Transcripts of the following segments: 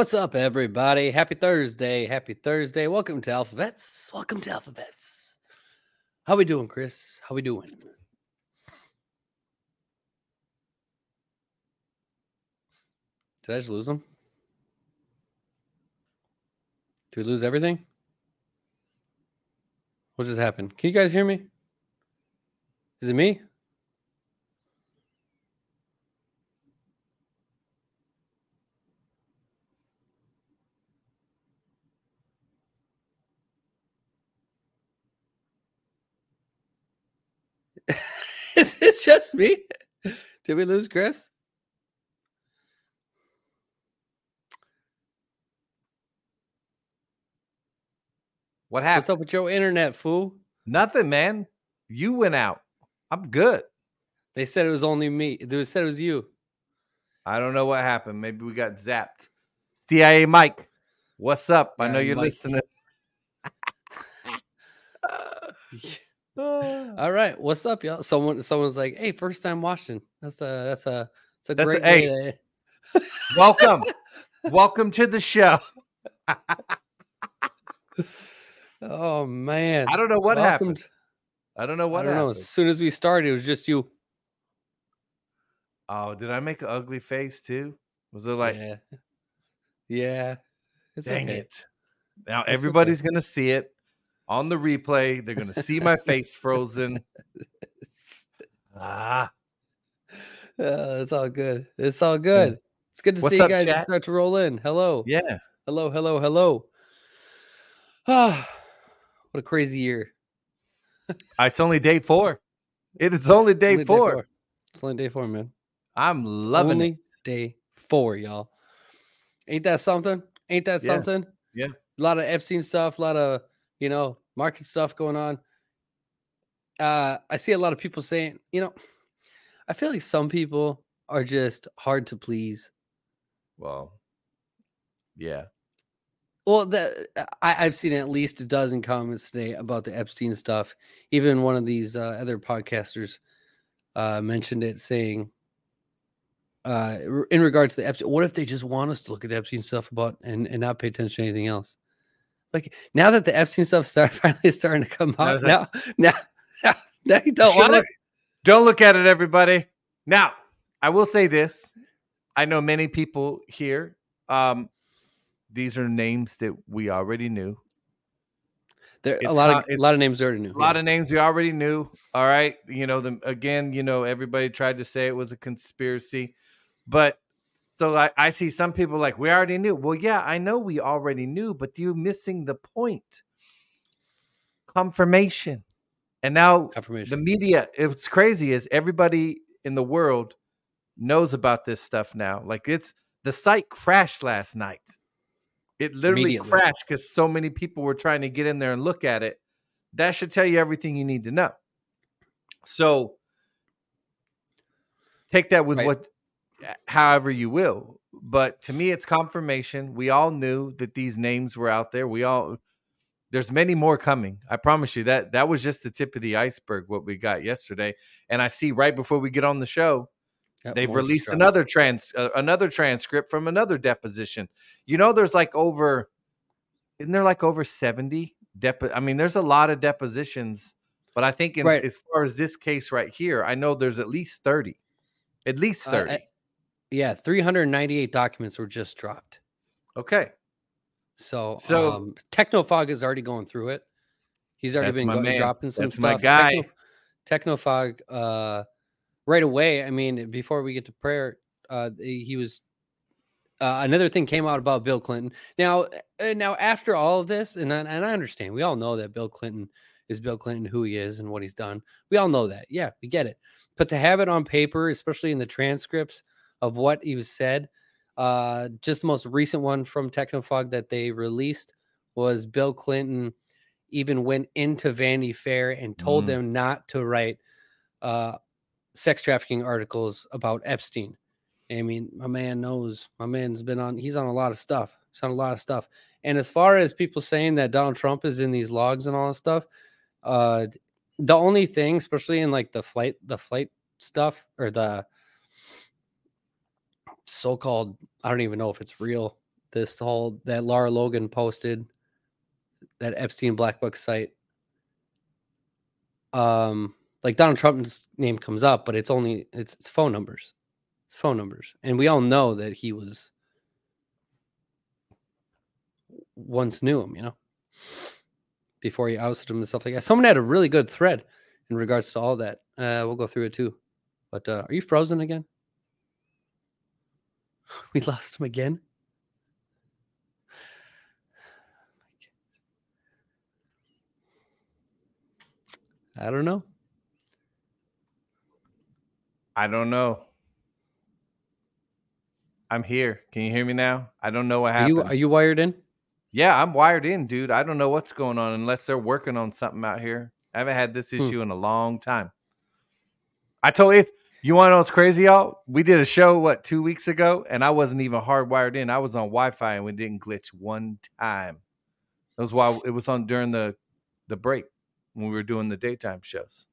What's up, everybody? Happy Thursday. Happy Thursday. Welcome to AlphaVets. Welcome to AlphaVets. How we doing, Chris? How we doing? Did I just lose them? Did we lose everything? What just happened? Can you guys hear me? Is it me? Is it just me? Did we lose Chris? What happened? What's up with your internet, fool? Nothing, man. You went out. I'm good. They said it was only me. They said it was you. I don't know what happened. Maybe we got zapped. CIA Mike, what's up? I know you're Mike. listening. Ah. All right, what's up, y'all? Someone, someone's like, "Hey, first time watching." That's a, that's a, that's a That's a- great hey. to- Welcome. Welcome to the show. Oh man, I don't know what Welcome happened. to- I don't know what I don't know. As soon as we started, it was just you. Oh, did I make an ugly face too? Was it like, yeah, yeah. It's dang okay. it? Now okay. everybody's gonna see it on the replay. They're gonna see my face frozen. Ah, Uh, it's all good. It's all good. It's good to What's see you guys chat? start to roll in. Hello, yeah. hello, hello, hello. Ah, what a crazy year. Uh, It's only day four. It is only day Only four. It's only day four, man. I'm loving only it. day four, y'all. Ain't that something? Ain't that Yeah. something? Yeah. A lot of Epstein stuff, a lot of you know market stuff going on. Uh, I see a lot of people saying, you know, I feel like some people are just hard to please. Well, yeah. Well, the, I, I've seen at least a dozen comments today about the Epstein stuff. Even one of these uh, other podcasters uh, mentioned it, saying, uh, in regards to the Epstein, what if they just want us to look at Epstein stuff about and, and not pay attention to anything else? Like now that the Epstein stuff start finally starting to come out, now, now, now, now you don't want it. look- Don't look at it, everybody. Now, I will say this. I know many people here. Um, these are names that we already knew. There, a lot con- of a lot of names already knew. A lot of names we already knew. All right. You know, the again, you know, everybody tried to say it was a conspiracy. But so I, I see some people like, we already knew. Well, yeah, I know we already knew, but you're missing the point. Confirmation. And now confirmation. the media it's crazy is everybody in the world knows about this stuff now like it's the site crashed last night it literally crashed because so many people were trying to get in there and look at it that should tell you everything you need to know so take that with Right. what however you will but to me it's confirmation. We all knew that these names were out there. We all there's many more coming. I promise you that that was just the tip of the iceberg what we got yesterday. And i see right before we get on the show Yep, they've released another trans uh, another transcript from another deposition. You know there's like over isn't there like over 70 depo- i mean there's a lot of depositions but i think in, Right. as far as this case right here i know there's at least 30 at least Uh, 30 I- yeah, 398 documents were just dropped. okay So, So- um, Technofog is already going through it. He's already been go- dropping some That's stuff. my guy. Techno, Technofog, uh, right away. I mean, before we get to prayer, uh, he was. Uh, another thing came out about Bill Clinton. Now, uh, now after all of this, and I, and I understand, we all know that Bill Clinton is Bill Clinton, who he is, and what he's done. We all know that. Yeah, we get it. But to have it on paper, especially in the transcripts of what he was said, uh, just the most recent one from Technofog that they released was Bill Clinton even went into Vanity Fair and told Mm. them not to write uh, sex trafficking articles about Epstein. I mean, my man knows. My man's been on. He's on a lot of stuff. He's on a lot of stuff. And as far as people saying that Donald Trump is in these logs and all that stuff, uh, the only thing, especially in like the flight, the flight stuff or the so-called, I don't even know if it's real this whole that Lara Logan posted that Epstein Black Book site. Um, like Donald Trump's name comes up, but it's only it's, it's phone numbers. It's phone numbers, and we all know that he was once knew him. You know, before he ousted him and stuff like that. Someone had a really good thread in regards to all that. Uh, we'll go through it too. But uh, are you frozen again? We lost him again. I don't know. I don't know. I'm here. Can you hear me now? I don't know what Are happened. you are you wired in? yeah, I'm wired in, dude. I don't know what's going on unless they're working on something out here. I haven't had this Hmm. issue in a long time. I told you, you want to know what's crazy, y'all? We did a show what two weeks ago, and I wasn't even hardwired in. I was on Wi-Fi, and we didn't glitch one time. That was why it was on during the the break when we were doing the daytime shows.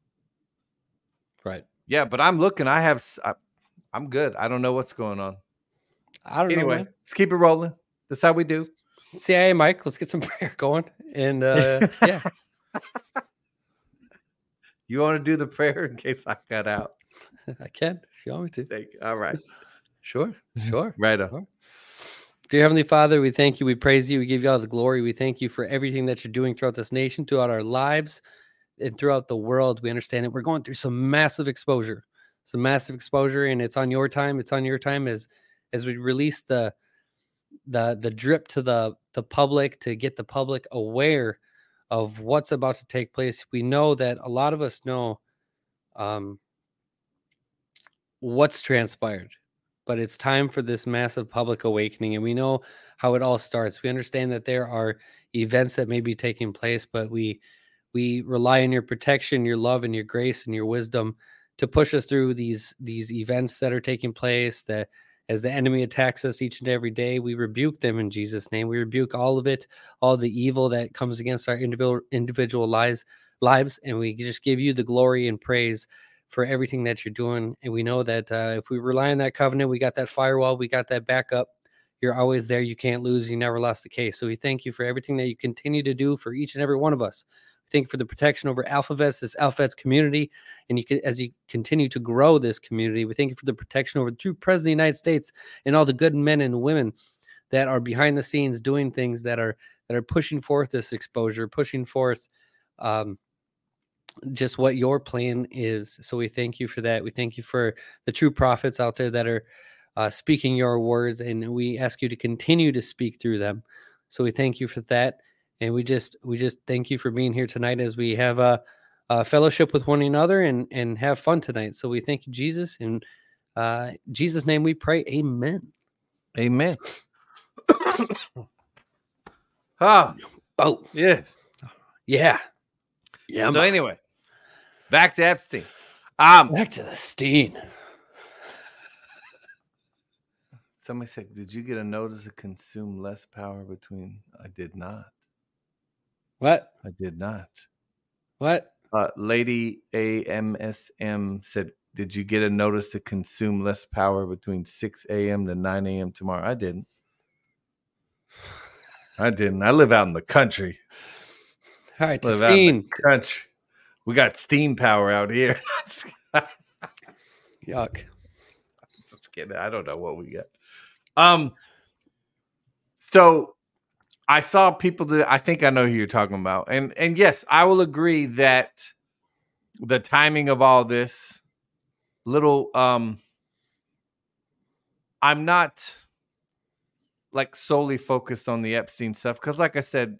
Right. Yeah, but I'm looking. I have. I, am good. I don't know what's going on. I don't know. Anyway, let's keep it rolling. That's how we do. CIA Mike, let's get some prayer going. And uh yeah, You want to do the prayer in case I got out? I can if you want me to. Thank you. All right. Sure, sure. Right on. Dear Heavenly Father, we thank you, we praise you, we give you all the glory. We thank you for everything that you're doing throughout this nation, throughout our lives, and throughout the world. We understand that we're going through some massive exposure, some massive exposure, and it's on your time. It's on your time as as we release the the the drip to the the public to get the public aware of what's about to take place. We know that a lot of us know um, what's transpired but it's time for this massive public awakening and we know how it all starts. We understand that there are events that may be taking place but we we rely on your protection your love and your grace and your wisdom to push us through these these events that are taking place that as the enemy attacks us each and every day we rebuke them in jesus name. We rebuke all of it all the evil that comes against our individual individual lives lives and we just give you the glory and praise for everything that you're doing. And we know that uh, if we rely on that covenant, we got that firewall, we got that backup. You're always there. You can't lose. You never lost the case. So we thank you for everything that you continue to do for each and every one of us. We Thank you for the protection over Alphavets, this Alphavets community, and you can, as you continue to grow this community. We thank you for the protection over the true President of the United States and all the good men and women that are behind the scenes doing things that are that are pushing forth this exposure, pushing forth um, just what your plan is. So we thank you for that. We thank you for the true prophets out there that are uh, speaking your words, and we ask you to continue to speak through them. So we thank you for that, and we just we just thank you for being here tonight as we have a, a fellowship with one another and and have fun tonight. So we thank you, Jesus, in uh, Jesus' name we pray. Amen. Amen. ah, Oh yes. yeah, yeah. so man. anyway, back to Epstein. Um, back to the Steen. somebody said, "Did you get a notice to consume less power between?" I did not. What? I did not. What? Uh, Lady AMSM said, "Did you get a notice to consume less power between 6 a.m. to 9 a.m. tomorrow?" I didn't. I didn't. I live out in the country. All right, to Live out in the Steen. country. We got steam power out here. Yuck. Just kidding. I don't know what we got. Um. So, I saw people that I think I know who you're talking about, and and yes, I will agree that the timing of all this, little um, I'm not like solely focused on the Epstein stuff because, like I said,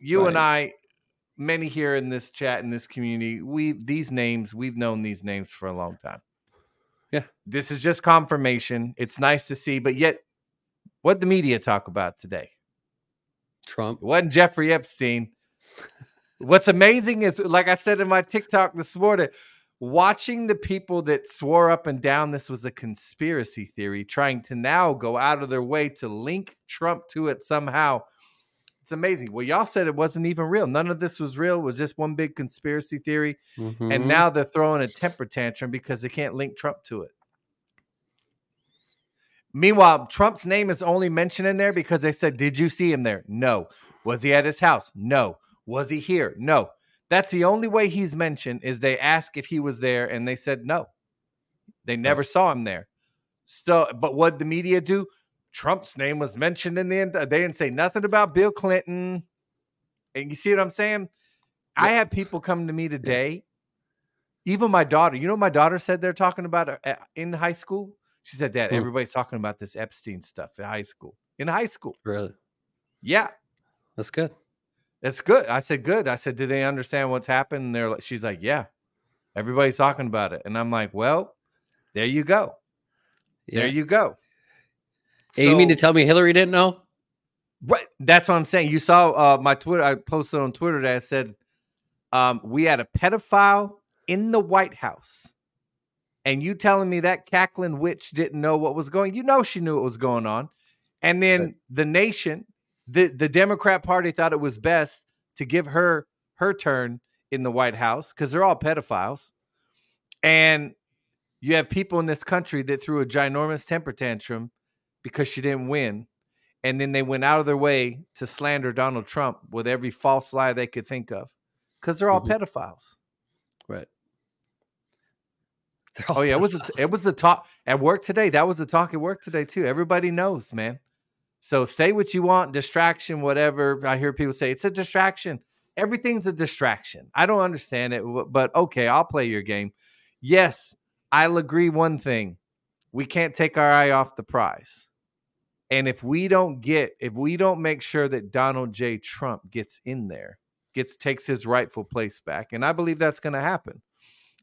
you and I, many here in this chat in this community, we these names we've known these names for a long time. Yeah. This is just confirmation. It's nice to see, but yet, what the media talk about today? Trump. It wasn't Jeffrey Epstein. What's amazing is, like I said in my TikTok this morning, watching the people that swore up and down this was a conspiracy theory, trying to now go out of their way to link Trump to it somehow. It's amazing. Well, y'all said it wasn't even real. None of this was real. It was just one big conspiracy theory. And Mhm. now they're throwing a temper tantrum because they can't link Trump to it. Meanwhile, Trump's name is only mentioned in there because they said, Did you see him there? No. Was he at his house? No. Was he here? No. That's the only way he's mentioned is they ask if he was there and they said no. They never saw him there. So, but what the media do? Trump's name was mentioned in the end. They didn't say nothing about Bill Clinton. And you see what I'm saying? I had people come to me today. Even my daughter, you know, my daughter said they're talking about uh, in high school. She said, "Dad, everybody's talking about this Epstein stuff in high school." In high school, really? Yeah, that's good. That's good. I said, "Good." I said, "Do they understand what's happened?" And they're like, "She's like, yeah, everybody's talking about it." And I'm like, "Well, there you go. Yeah. There you go." Hey, so, you mean to tell me Hillary didn't know? Right. That's what I'm saying. You saw uh, my Twitter. I posted on Twitter that I said um, we had a pedophile in the White House and you telling me that cackling witch didn't know what was going you know she knew what was going on and then right. the nation the the democrat party thought it was best to give her her turn in the white house because they're all pedophiles and you have people in this country that threw a ginormous temper tantrum because she didn't win and then they went out of their way to slander donald trump with every false lie they could think of because they're all mm-hmm. pedophiles right Oh yeah, it was a, it was the talk at work today. That was the talk at work today too. Everybody knows, man. So say what you want, distraction, whatever. I hear people say it's a distraction. Everything's a distraction. I don't understand it, but okay, I'll play your game. Yes, I'll agree one thing. We can't take our eye off the prize. And if we don't get, if we don't make sure that Donald J. Trump gets in there, gets takes his rightful place back, and I believe that's going to happen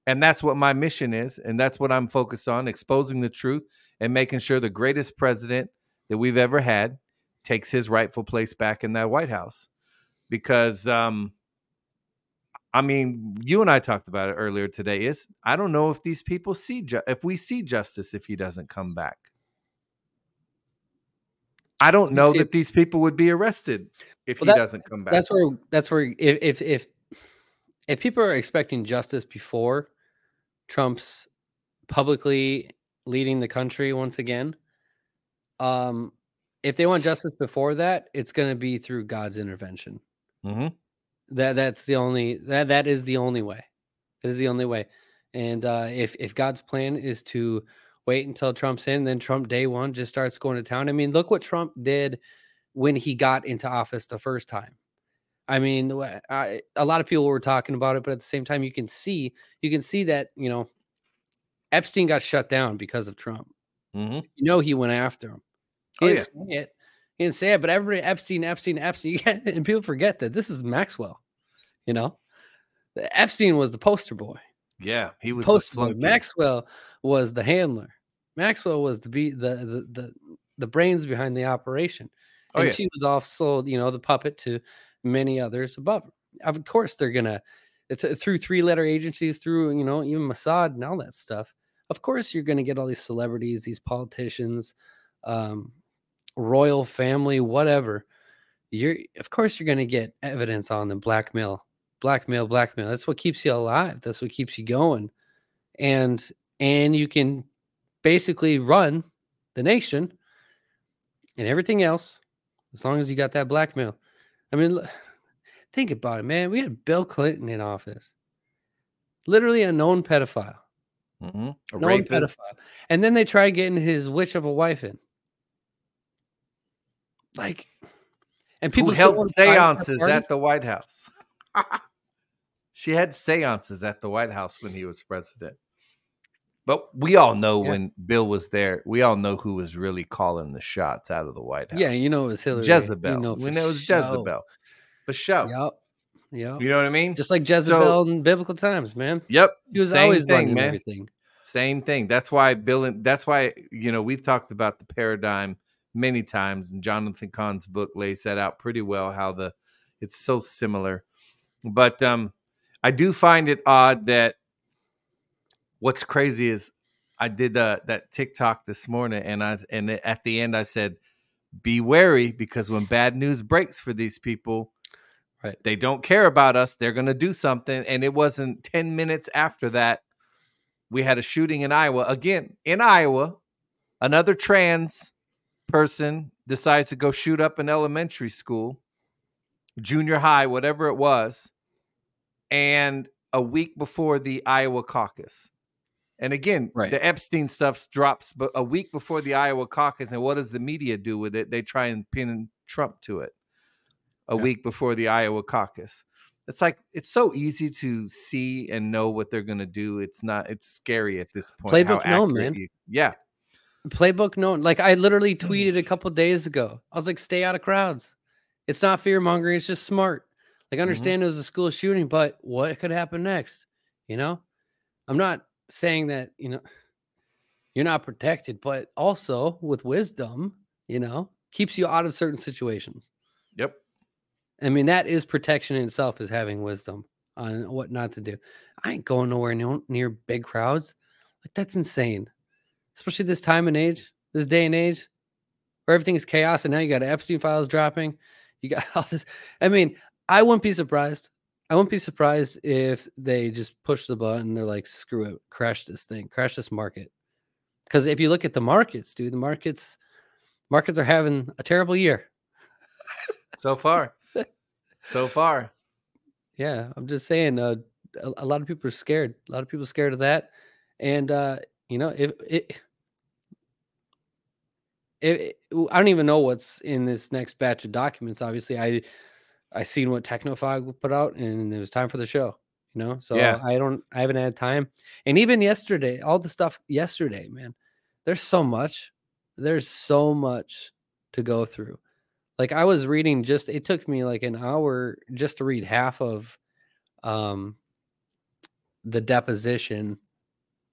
and that's what my mission is. And that's what I'm focused on exposing the truth and making sure the greatest president that we've ever had takes his rightful place back in that White House. Because, um, I mean, you and I talked about it earlier today. Is I don't know if these people see ju- if we see justice if he doesn't come back. I don't know that these people would be arrested if well, he that, doesn't come back. That's where that's where if if if if people are expecting justice before Trump's publicly leading the country once again, um, if they want justice before that, it's going to be through God's intervention. Mm-hmm. That that's the only that that is the only way. That is the only way. And uh, if if God's plan is to wait until Trump's in, then Trump day one just starts going to town. I mean, look what Trump did when he got into office the first time. I mean, I, a lot of people were talking about it, but at the same time, you can see you can see that you know Epstein got shut down because of Trump. Mm-hmm. You know, he went after him. He oh, didn't yeah. say it. He didn't say it, but everybody Epstein, Epstein, Epstein, and people forget that this is Maxwell. You know, Epstein was the poster boy. Yeah, he was poster boy. Maxwell was the handler. Maxwell was the be the the the, the brains behind the operation. Oh, and oh, yeah. she was also, you know, the puppet to many others above. Of course, they're gonna through three letter agencies, through you know even Mossad and all that stuff. Of course, you're gonna get all these celebrities, these politicians, um, royal family, whatever. You're of course you're gonna get evidence on them, blackmail, blackmail, blackmail. That's what keeps you alive. That's what keeps you going, and and you can basically run the nation and everything else as long as you got that blackmail. I mean, think about it, man. We had Bill Clinton in office, literally a known pedophile, mm-hmm. a known rapist. pedophile, and then they tried getting his witch of a wife in, like, and people Who held seances at the White House. she had seances at the White House when he was president. But we all know yeah. when Bill was there, we all know who was really calling the shots out of the White House. Yeah, you know it was Hillary. Jezebel. You know know it was show. Jezebel. For sure. Yep. Yep. You know what I mean? Just like Jezebel so, in biblical times, man. Yep. He was Same always thing, man. everything. Same thing. That's why Bill and that's why, you know, we've talked about the paradigm many times, and Jonathan Cahn's book lays that out pretty well, how the it's so similar. But um I do find it odd that what's crazy is I did uh, that TikTok this morning, and I and at the end I said, "Be wary because when bad news breaks for these people, right, they don't care about us. They're going to do something." And it wasn't ten minutes after that we had a shooting in Iowa again in Iowa, another trans person decides to go shoot up an elementary school, junior high, whatever it was, and a week before the Iowa caucus. And again, Right. the Epstein stuff drops, a week before the Iowa caucus, and what does the media do with it? They try and pin Trump to it. A Yeah. week before the Iowa caucus. It's like it's so easy to see and know what they're gonna do. It's not. It's scary at this point. Playbook known, man. you- yeah, Playbook known. Like I literally mm-hmm. tweeted a couple days ago. I was like, stay out of crowds. It's not fear mongering, it's just smart. Like I understand it was a school shooting, but what could happen next? You know? I'm not saying that, you know, you're not protected, but also with wisdom, you know, keeps you out of certain situations. yep. I mean, that is protection in itself, is having wisdom on what not to do. I ain't going nowhere near, near big crowds. Like, that's insane. Especially this time and age, this day and age, where everything is chaos. And now you got Epstein files dropping. You got all this. I mean, I wouldn't be surprised. I won't be surprised if they just push the button. They're like, screw it, crash this thing, crash this market. Because if you look at the markets, dude, the markets, markets are having a terrible year. So far, so far. Yeah, I'm just saying. Uh, a, a lot of people are scared. A lot of people are scared of that, and uh, you know, if it, it, I don't even know what's in this next batch of documents. Obviously, I I seen what Technofog put out, and it was time for the show. You know, so Yeah. I don't, I haven't had time, and even yesterday, all the stuff yesterday, man. There's so much. There's so much to go through. Like I was reading just it took me like an hour just to read half of um the deposition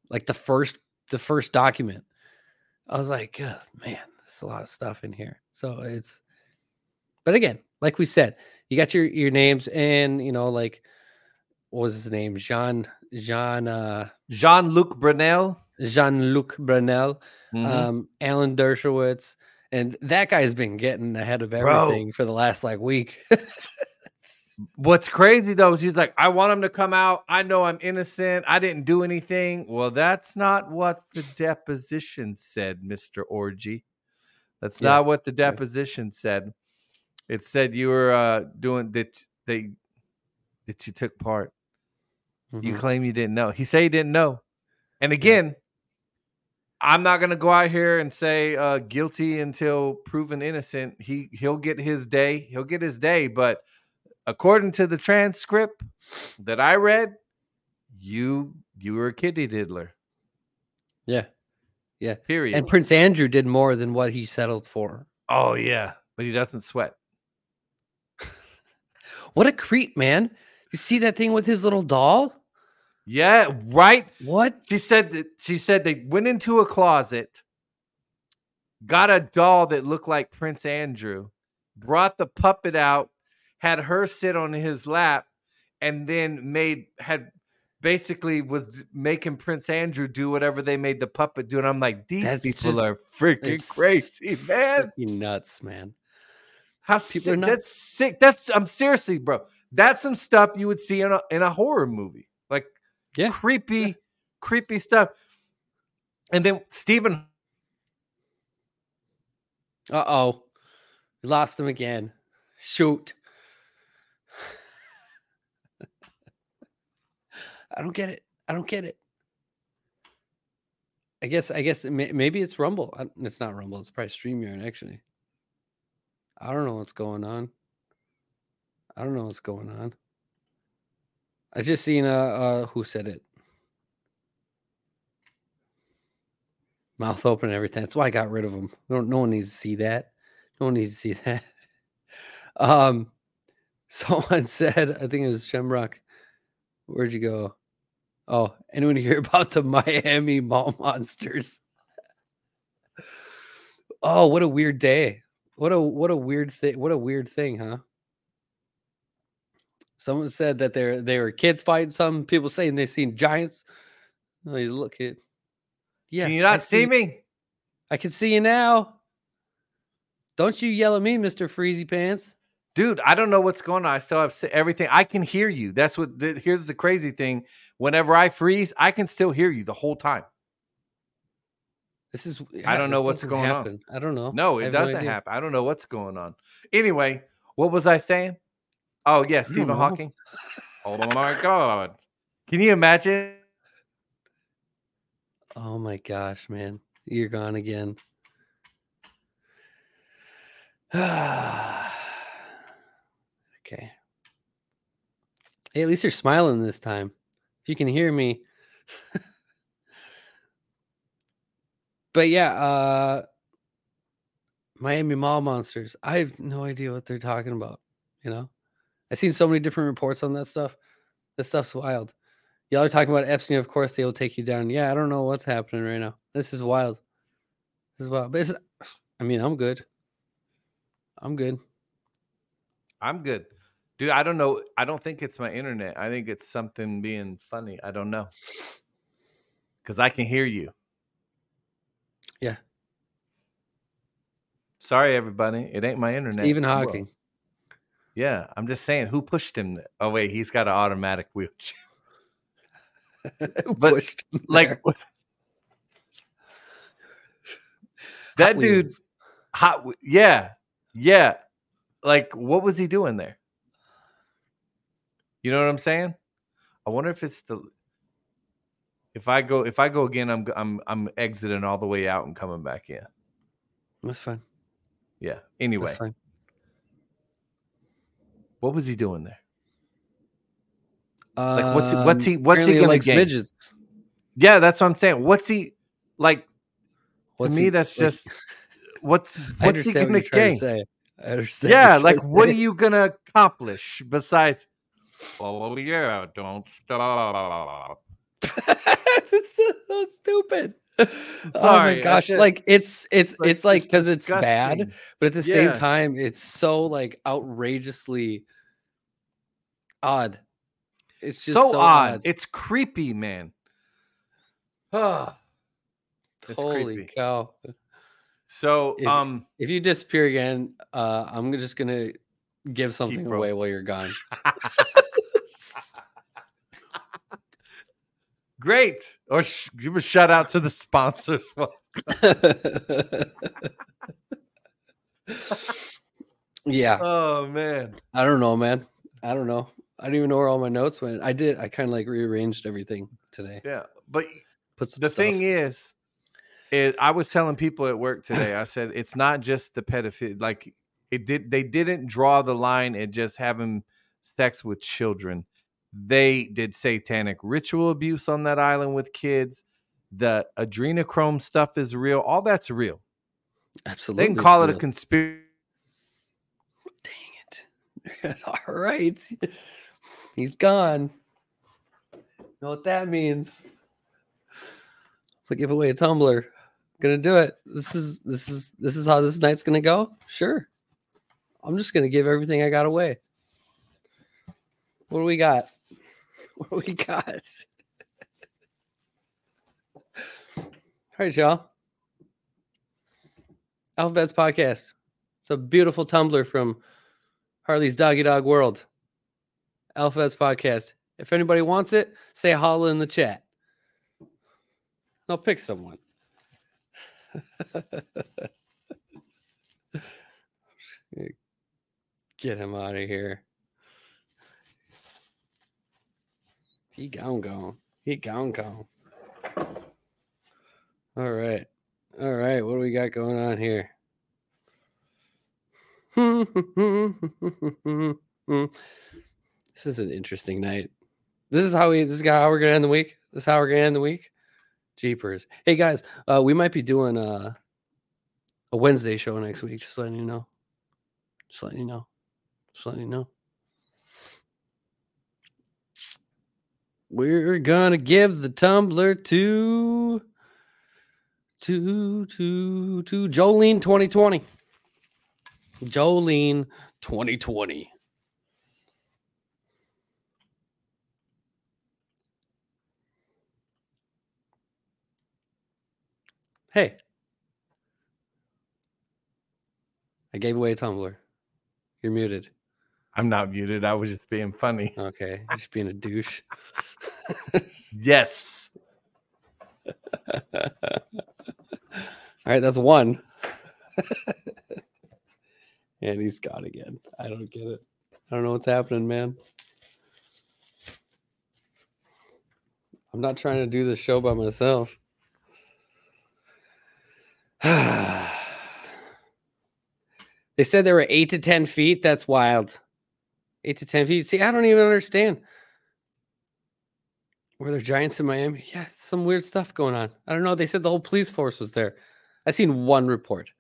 like the first the first document. I was like, "God, man, there's a lot of stuff in here. So it's but again, like we said, you got your your names and you know, like what was his name? Jean Jean uh Jean Luc Brunel. Jean-Luc Brunel, Mhm. um, Alan Dershowitz, and that guy's been getting ahead of Bro. everything for the last like week. What's crazy though is he's like, I want him to come out. I know I'm innocent. I didn't do anything. Well, that's not what the deposition said, Mr. Orgy. That's Yeah. not what the deposition said. It said you were uh, doing that they that you took part. You Mhm. claim you didn't know. He said he didn't know. And again, I'm not gonna go out here and say uh, guilty until proven innocent. He he'll get his day. He'll get his day. But according to the transcript that I read, you you were a kitty diddler. Yeah, yeah. Period. And Prince Andrew did more than what he settled for. oh yeah, but he doesn't sweat. What a creep, man. You see that thing with his little doll? Yeah, right. What? She said that she said they went into a closet, got a doll that looked like Prince Andrew, brought the puppet out, had her sit on his lap, and then made had basically was making Prince Andrew do whatever they made the puppet do. And I'm like, these That's people just- are freaking crazy, man. You nuts, man. How people sick, nuts. that's sick. That's I'm seriously, bro. That's some stuff you would see in a in a horror movie. Like Yeah. creepy, creepy stuff. And then Stephen Uh oh. We lost him again. Shoot. I don't get it. I don't get it. I guess. I guess maybe it's Rumble. It's not Rumble. It's probably Streamyard. Actually, I don't know what's going on. I don't know what's going on. I just seen uh, uh who said it. Mouth open and everything. That's why I got rid of him. No, no one needs to see that. No one needs to see that. Um, someone said, I think it was Shemrock. Where'd you go? Oh, anyone hear about the Miami Mall Monsters? Oh, what a weird day. What a what a weird thing. What a weird thing, huh? Someone said that there there were kids fighting some people saying they seen giants. Oh, you look at yeah. Can you I not see me? I can see you now. Don't you yell at me, Mr. Freezy Pants. Dude, I don't know what's going on. I still have everything. I can hear you. That's what the, here's the crazy thing. Whenever I freeze, I can still hear you the whole time. This is I don't know what's going on. I don't know. No, it doesn't idea. happen. I don't know what's going on. Anyway, what was I saying? Oh yeah, Stephen. Hawking. Oh my god. Can you imagine? Oh my gosh, man. You're gone again. okay. Hey, at least you're smiling this time. If you can hear me. but yeah, uh Miami Mall Monsters. I have no idea what they're talking about, you know? I've seen so many different reports on that stuff. This stuff's wild. Y'all are talking about Epstein, of course they will take you down. Yeah, I don't know what's happening right now. This is wild. This is wild. But it's, I mean, I'm good. I'm good. I'm good. Dude, I don't know. I don't think it's my internet. I think it's something being funny. I don't know. Cuz I can hear you. Yeah. Sorry everybody. It ain't my internet. Stephen Well, Hawking. Yeah, I'm just saying who pushed him there? Oh wait, he's got an automatic wheelchair. Who but, pushed Like that Hot dude Wheels. hot yeah. Yeah. Like what was he doing there? You know what I'm saying? I wonder if it's the if I go if I go again I'm I'm I'm exiting all the way out and coming back in. That's fine. Yeah. Anyway, what was he doing there? Like, what's he- what's Um, he- what's he apparently gonna likes gain? midgets. Yeah, that's what I'm saying. What's he like What's to me he- that's like- just what's what's he gonna what gain? to say. I understand. Yeah, you're like what are you gonna accomplish besides well yeah, don't stop. it's so stupid. oh my gosh! Like it's it's Like, it's like because it's bad, but at the same time, it's so like outrageously odd. It's just so, so, odd. It's creepy, man. It's Holy creepy. cow! So, If- um, If you disappear again, uh, I'm just gonna give something away while you're gone. great. Or sh- give a shout out to the sponsors. Yeah, oh man, I don't know, man. I don't know. I don't even know where all my notes went. I did. I kind of like rearranged everything today. yeah. But Put the stuff. thing is, it, I was telling people at work today. I said it's not just the pedophile. Like it did. They didn't draw the line at just having sex with children. They did satanic ritual abuse on that island with kids. The adrenochrome stuff is real. All that's real. absolutely. They can call it a conspiracy. Dang it! all right, he's gone. Know what that means? So give away a tumbler. Gonna do it. This is this is this is how this night's gonna go. Sure. I'm just gonna give everything I got away. What do we got? What we got? All right, y'all. AlphaVets Podcast. It's a beautiful tumbler from Harley's Doggy Dog World. AlphaVets Podcast. If anybody wants it, say holla in the chat. I'll pick someone. Get him out of here. He gone gone. He gone gone. All right. All right. What do we got going on here? this is an interesting night. This is how we this is how we're gonna end the week. This is how we're gonna end the week. Jeepers. Hey guys, uh we might be doing uh, a Wednesday show next week, just letting you know. Just letting you know. Just letting you know. We're gonna give the tumbler to to to to Jolene 2020. Jolene 2020. Hey. I gave away a tumbler. You're muted. I'm not muted. I was just being funny. Okay. Just being a douche. Yes. All right, that's one. and he's gone again. I don't get it. I don't know what's happening, man. I'm not trying to do this show by myself. they said there were eight to 10 feet. That's wild. Eight to 10 feet. See, I don't even understand. Were there giants in Miami? Yeah, some weird stuff going on. I don't know. They said the whole police force was there. I seen one report,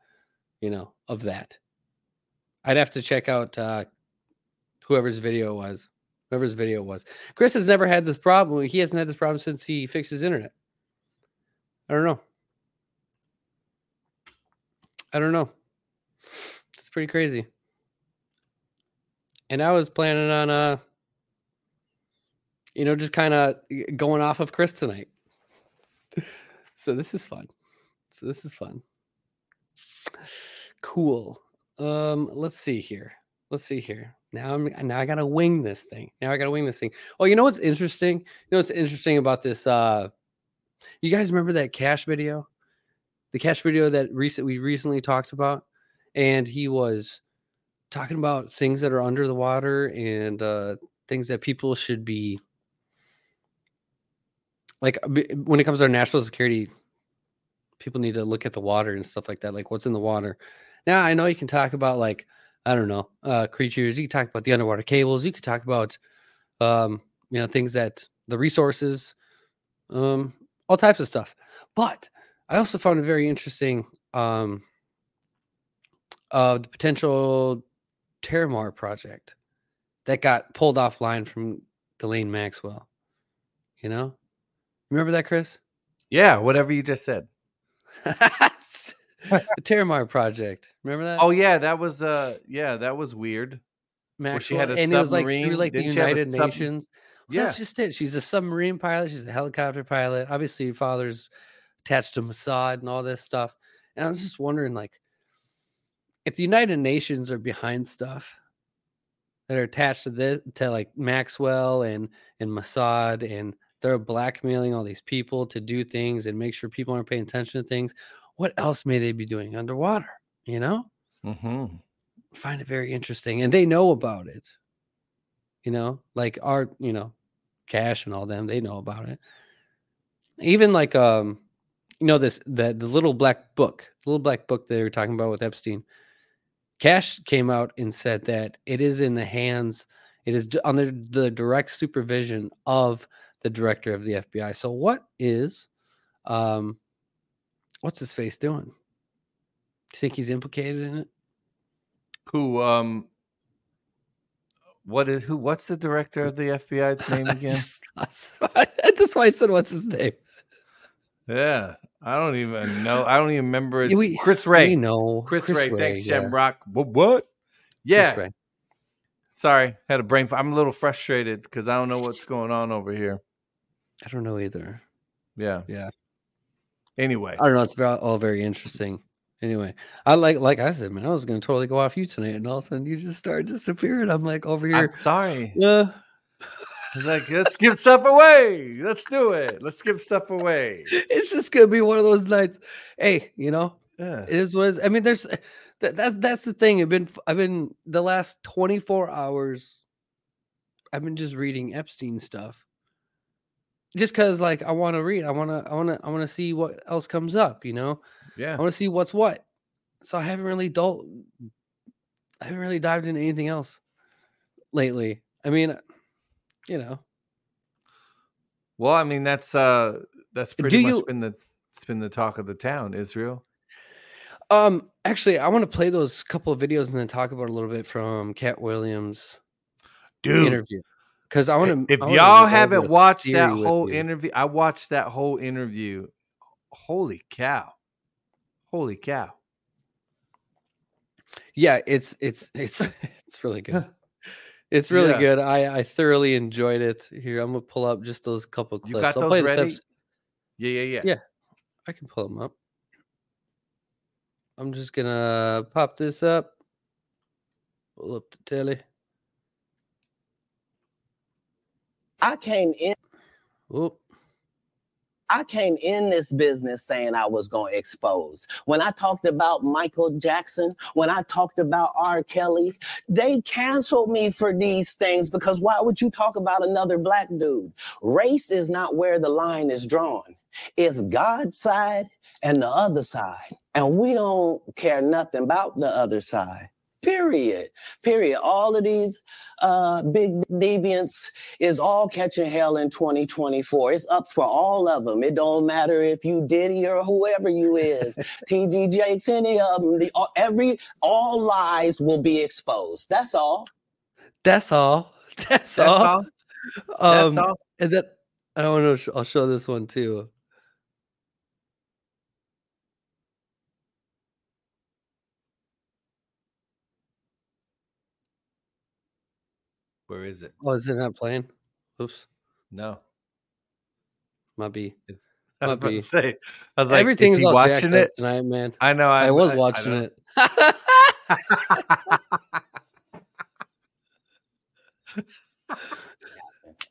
you know, of that. I'd have to check out uh, whoever's video was. Whoever's video was. Chris has never had this problem. He hasn't had this problem since he fixed his internet. I don't know. I don't know. It's pretty crazy. And I was planning on uh you know just kind of going off of Chris tonight. so this is fun. So this is fun. Cool. Um let's see here. Let's see here. Now I'm now I gotta wing this thing. Now I gotta wing this thing. Oh, you know what's interesting? You know what's interesting about this? Uh you guys remember that Kash video? The Kash video that recent we recently talked about, and he was talking about things that are under the water and uh things that people should be like when it comes to our national security people need to look at the water and stuff like that like what's in the water now i know you can talk about like I don't know, uh, creatures. You could talk about the underwater cables. You could talk about, um, you know, things that the resources, um, all types of stuff. But I also found it very interesting, um, uh, the potential Terramar project that got pulled offline from Ghislaine Maxwell. You know, remember that, Chris? Yeah, whatever you just said. the Terramar project. Remember that? Oh yeah, that was uh yeah, that was weird. Maxwell, she had a and submarine. it was like through like Didn't the United sub- Nations. yeah. That's just it. She's a submarine pilot. She's a helicopter pilot. Obviously, your father's attached to Mossad and all this stuff. And I was just wondering, like, if the United Nations are behind stuff that are attached to this, to like Maxwell and and Mossad, and they're blackmailing all these people to do things and make sure people aren't paying attention to things what else may they be doing underwater? You know, mm-hmm. find it very interesting, and they know about it. You know, like our, you know, Kash and all them, they know about it. Even like, um, you know, this the the little black book, little black book they were talking about with Epstein. Kash came out and said that it is in the hands, it is under the direct supervision of the director of the FBI. So, what is um, what's his face doing? Do you think he's implicated in it? Who um what is who what's the director of the FBI's name again? That's why I said what's his name. Yeah. I don't even know. I don't even remember his we, Chris Wray. know Chris, Chris Wray. Wray. Thanks, yeah. Rock. What? what? Yeah. Sorry, had a brain. I'm a little frustrated because I don't know what's going on over here. I don't know either. Yeah. Yeah. Anyway, I don't know. It's all very interesting. Anyway, I like like I said, man, I was gonna totally go off you tonight, and all of a sudden you just started disappearing. I'm like over here. I'm sorry. Yeah. Like, let's give stuff away. Let's do it. Let's give stuff away. It's just gonna be one of those nights. Hey, you know, yeah. it is what it is. I mean, there's that, that's that's the thing. I've been I've been the last 24 hours. I've been just reading Epstein stuff just because like I want to read, I want to, I want to, I want to see what else comes up. You know, yeah, I want to see what's what. So I haven't really dull, I haven't really dived into anything else lately. I mean, you know. Well, I mean that's uh that's pretty Do much you, been the it's been the talk of the town, Israel. Um, actually, I want to play those couple of videos and then talk about a little bit from Katt Williams' Dude, interview because I want to. If y'all haven't watched that whole interview, I watched that whole interview. Holy cow! Holy cow! Yeah, it's it's it's it's really good. It's really yeah. good. I I thoroughly enjoyed it. Here, I'm gonna pull up just those couple clips. You got I'll those ready? Yeah, yeah, yeah. Yeah, I can pull them up. I'm just gonna pop this up. Pull up the telly. I came in. Oop. I came in this business saying I was going to expose. When I talked about Michael Jackson, when I talked about R. Kelly, they canceled me for these things because why would you talk about another black dude? Race is not where the line is drawn. It's God's side and the other side. And we don't care nothing about the other side. Period. Period. All of these uh, big deviants is all catching hell in 2024. It's up for all of them. It don't matter if you Diddy or whoever you is, TD Jakes, any of them. The, every all lies will be exposed. That's all. That's all. That's, That's all. all. Um, That's all. And then I don't know. I'll show this one too. Where is it? Oh, is it not playing? Oops, No. might be. It's I was Might about be. to say. I was like, Everything's is he all watching it? up tonight, man. I know. I, I, was I- I watching know. it.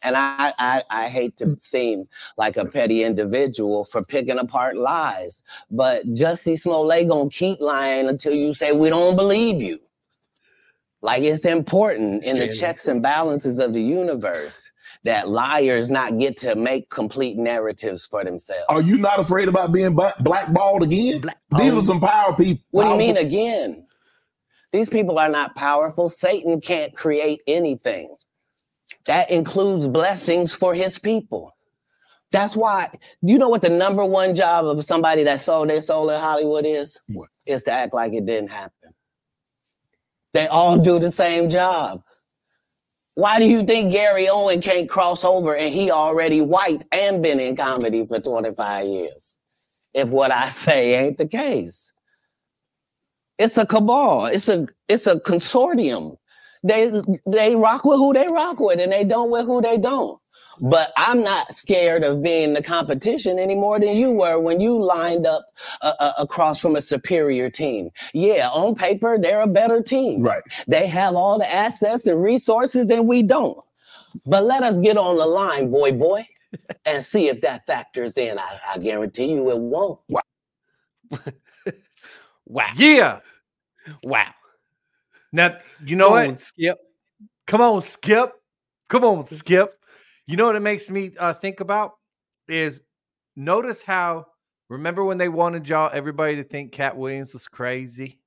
And I, I, I hate to seem like a petty individual for picking apart lies, but Jussie Smollett gonna keep lying until you say we don't believe you. Like it's important in the checks and balances of the universe that liars not get to make complete narratives for themselves. Are you not afraid about being blackballed again? These are oh. some power people. What do you mean again? These people are not powerful. Satan can't create anything. That includes blessings for his people. That's why, you know what the number one job of somebody that sold their soul in Hollywood is? What? Is to act like it didn't happen. They all do the same job. Why do you think Gary Owen can't cross over and he already white and been in comedy for 25 years? If what I say ain't the case. It's a cabal. It's a it's a consortium. They they rock with who they rock with, and they don't with who they don't. But I'm not scared of being the competition any more than you were when you lined up uh, uh, across from a superior team. Yeah, on paper they're a better team. Right. They have all the assets and resources, and we don't. But let us get on the line, boy, boy, and see if that factors in. I, I guarantee you it won't. wow. Yeah. Wow. Now you know Come what? on, Skip. Come on, Skip. Come on, Skip. You know what it makes me uh, think about is notice how remember when they wanted y'all everybody to think Katt Williams was crazy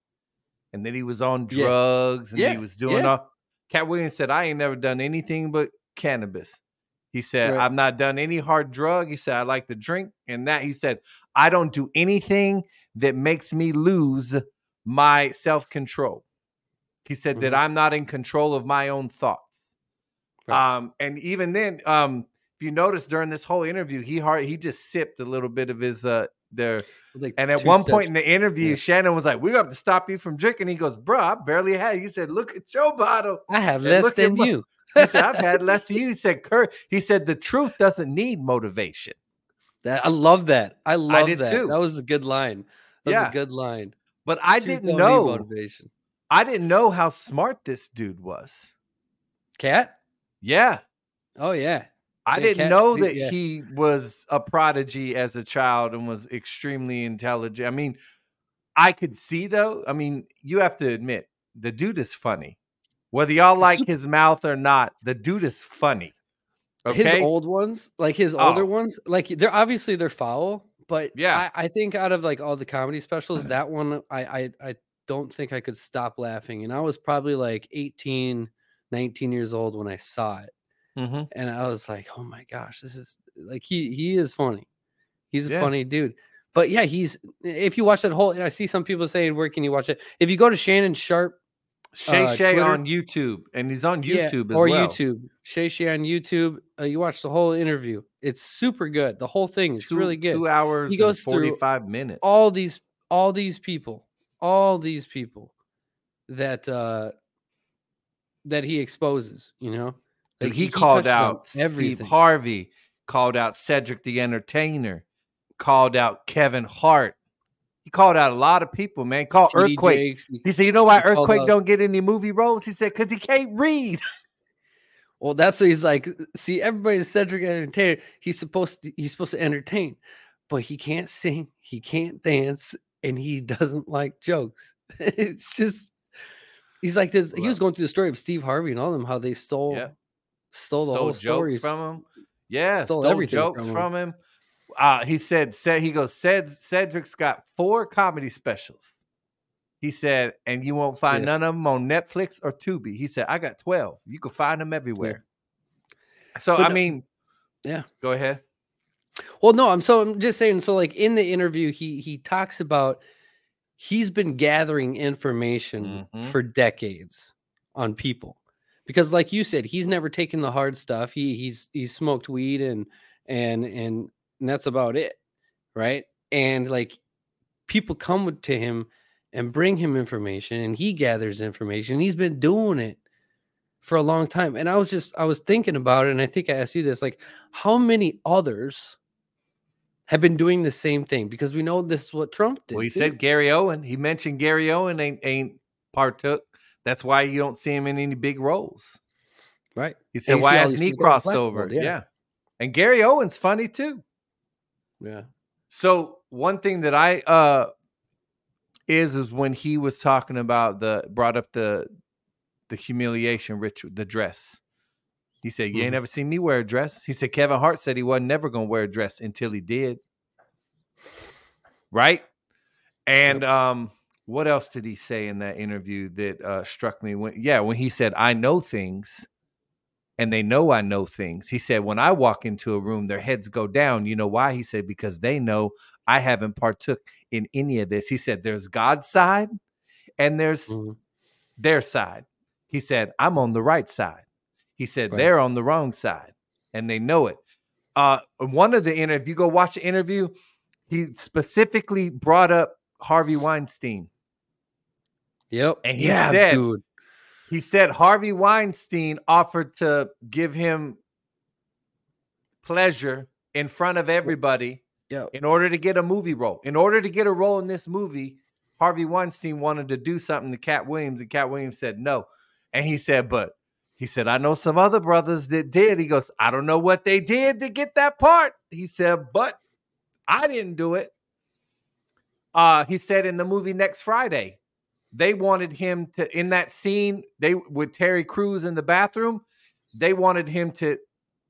and that he was on Yeah. drugs and he was doing yeah. all Katt Williams said, I ain't never done anything but cannabis. He said, Right. I've not done any hard drug. He said, I like to drink. And that he said, I don't do anything that makes me lose my self control. He said that Mhm. I'm not in control of my own thoughts. Right. Um, and even then, um, if you notice during this whole interview, he hard he just sipped a little bit of his uh there. Like And at one steps- point in the interview, Yeah. Shannon was like, "We got to stop you from drinking." He goes, "Bro, I barely had." He said, "Look at your bottle." I have and less than you. He said, "I've had less than you." He said, "Kurt." He said, "The truth doesn't need motivation." That, I love that. I love did that. too. That was a good line. That was Yeah. a good line. But I Truth didn't know. motivation. I didn't know how smart this dude was. Katt? Yeah. Oh yeah. I Yeah, didn't know that yeah. he was a prodigy as a child and was extremely intelligent. I mean, I could see though. I mean, you have to admit the dude is funny. Whether y'all like his mouth or not, the dude is funny. Okay. His old ones, like his older Oh. ones, like they're obviously they're foul, but Yeah. I, I think out of like all the comedy specials, that one I, I I don't think I could stop laughing. And I was probably like 18, 19 years old when I saw it. Mhm. And I was like, oh my gosh, this is like he he is funny. He's a Yeah. funny dude. But yeah, he's if you watch that whole and I see some people saying, where can you watch it? If you go to Shannon Sharpe Shay uh, Shay Twitter- on YouTube, and he's on Yeah, YouTube as or well. YouTube. Shay Shay on YouTube. Uh, you watch the whole interview. It's super good. The whole thing is really good. Two hours He goes and forty-five minutes. All these, all these people, all these people that uh that he exposes. You know, Like, he, called touches on out Steve. Harvey, called out Cedric the Entertainer, called out Kevin Hart. He called out a lot of people, man. Called TD Earthquake. Jakes, he- He said, "You know why He Earthquake don't get any movie roles?" He said, "Cause he can't read." Well, that's what he's like. See, everybody's Cedric entertainer. He's supposed to, he's supposed to entertain, but he can't sing, he can't dance, and he doesn't like jokes. it's just he's like this. He was going through the story of Steve Harvey and all them, how they stole Yeah. stole the Stole whole jokes stories. from him. Yeah, Stole stole, jokes from from him. him. Uh, he said, said he goes, Ced, Cedric's got four comedy specials. He said, and you won't find Yeah. none of them on Netflix or Tubi. He said, I got 12. You can find them everywhere. So, But I no- mean, Yeah. go ahead. Well, no, I'm so I'm just saying. So, like in the interview, he he talks about he's been gathering information Mhm. for decades on people because, like you said, he's never taken the hard stuff. He he's he's smoked weed and and and, and that's about it, right? And like people come to him and bring him information, and he gathers information. He's been doing it for a long time. And I was just I was thinking about it, and I think I asked you this: like, how many others have been doing the same thing? Because we know this is what Trump did. Well, he too. said Gary Owen. He mentioned Gary Owen ain't, ain't partook. That's why you don't see him in any big roles. right. He said, why hasn't he crossed over? yeah. yeah. And Gary Owen's funny too. Yeah. So one thing that I uh is is when he was talking about the brought up the the humiliation ritual, the dress. He said, "You ain't Mhm. never seen me wear a dress." He said, "Kevin Hart said he wasn't never gonna wear a dress until he did." Right? And um, what else did he say in that interview that uh, struck me? When yeah, when he said, "I know things." And they know I know things. He said, when I walk into a room, their heads go down. You know why? He said, because they know I haven't partook in any of this. He said, there's God's side and there's Mhm. their side. He said, I'm on the right side. He said, Right. they're on the wrong side and they know it. Uh, one of the interview, if you go watch the interview, he specifically brought up Harvey Weinstein. Yep. And he yeah, said- dude. He said Harvey Weinstein offered to give him pleasure in front of everybody Yep. in order to get a movie role. In order to get a role in this movie, Harvey Weinstein wanted to do something to Katt Williams, and Katt Williams said no. And he said, but he said, I know some other brothers that did. He goes, I don't know what they did to get that part. He said, but I didn't do it. Uh, he said in the movie next Friday, they wanted him to in that scene, they with Terry Crews in the bathroom, they wanted him to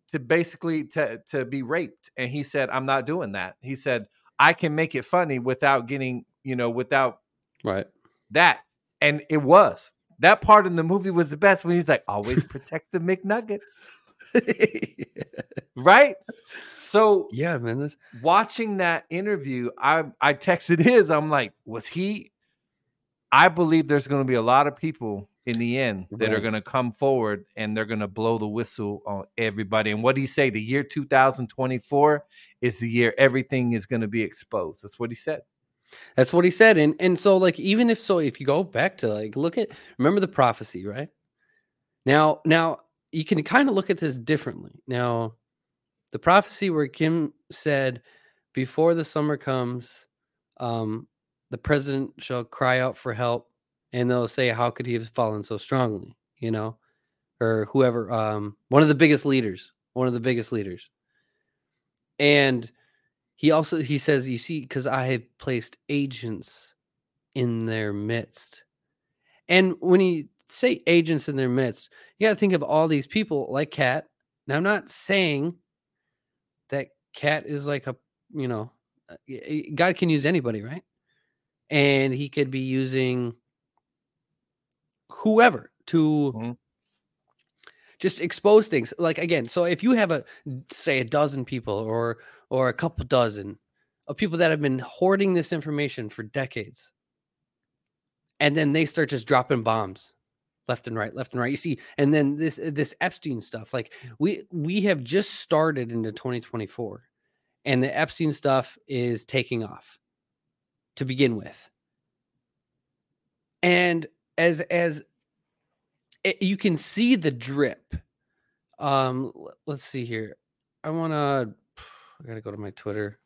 to basically to to be raped and he said i'm not doing that he said i can make it funny without getting you know without Right. that and it was that part in the movie was the best when he's like always protect the mcnuggets. Right? So yeah, man. This, watching that interview i i texted his i'm like was he i believe there's going to be a lot of people in the end that are going to come forward and they're going to blow the whistle on everybody. And what he say? The year 2024 is the year everything is going to be exposed. That's what he said That's what he said. And and so like even if so, if you go back to like look at remember the prophecy, right? Now, now you can kind of look at this differently. Now, the prophecy where Kim said, before the summer comes, um, the president shall cry out for help, and they'll say, How could he have fallen so strongly? You know, or whoever, um, one of the biggest leaders, one of the biggest leaders. And he also he says, "You see, because I have placed agents in their midst." And when you say agents in their midst, you got to think of all these people like Katt. Now, I'm not saying that Katt is like a you know, uh, God can use anybody, right? And he could be using whoever to Mhm. just expose things. Like again, so if you have a say a dozen people or or a couple dozen of people that have been hoarding this information for decades, and then they start just dropping bombs left and right, left and right. You see, and then this this Epstein stuff, like we we have just started into 2024, and the Epstein stuff is taking off to begin with. And as as it, you can see the drip. Um, let's see here. I want to. I gotta go to my Twitter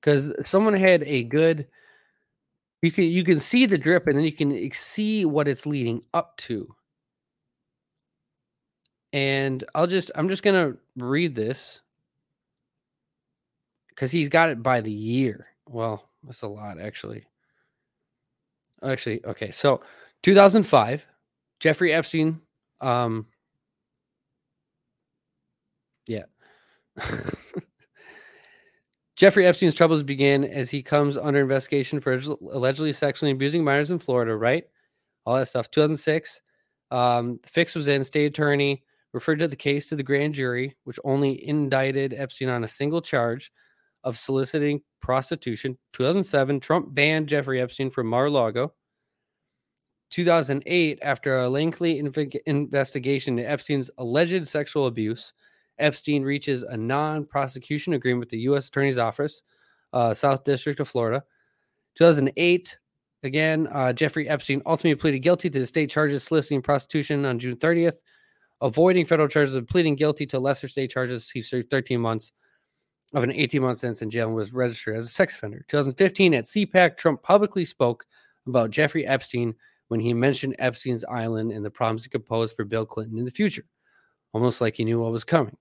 because someone had a good. You can you can see the drip, and then you can see what it's leading up to. and I'll just I'm just gonna read this because he's got it by the year. Well, that's a lot actually. Actually, okay, so 2005, Jeffrey Epstein. Um, yeah. Jeffrey Epstein's troubles begin as he comes under investigation for allegedly sexually abusing minors in Florida, right? All that stuff. 2006, um, the fix was in. State attorney referred to the case to the grand jury, which only indicted Epstein on a single charge of soliciting prostitution. 2007, Trump banned Jeffrey Epstein from Mar-a-Lago. 2008, after a lengthy inv- investigation into Epstein's alleged sexual abuse, Epstein reaches a non-prosecution agreement with the U.S. Attorney's Office, uh, South District of Florida. 2008, again, uh, Jeffrey Epstein ultimately pleaded guilty to the state charges soliciting prostitution on June 30th, avoiding federal charges of pleading guilty to lesser state charges. He served 13 months of an 18 month sentence in jail and was registered as a sex offender. 2015 at CPAC, Trump publicly spoke about Jeffrey Epstein when he mentioned Epstein's Island and the problems it could pose for Bill Clinton in the future, almost like he knew what was coming.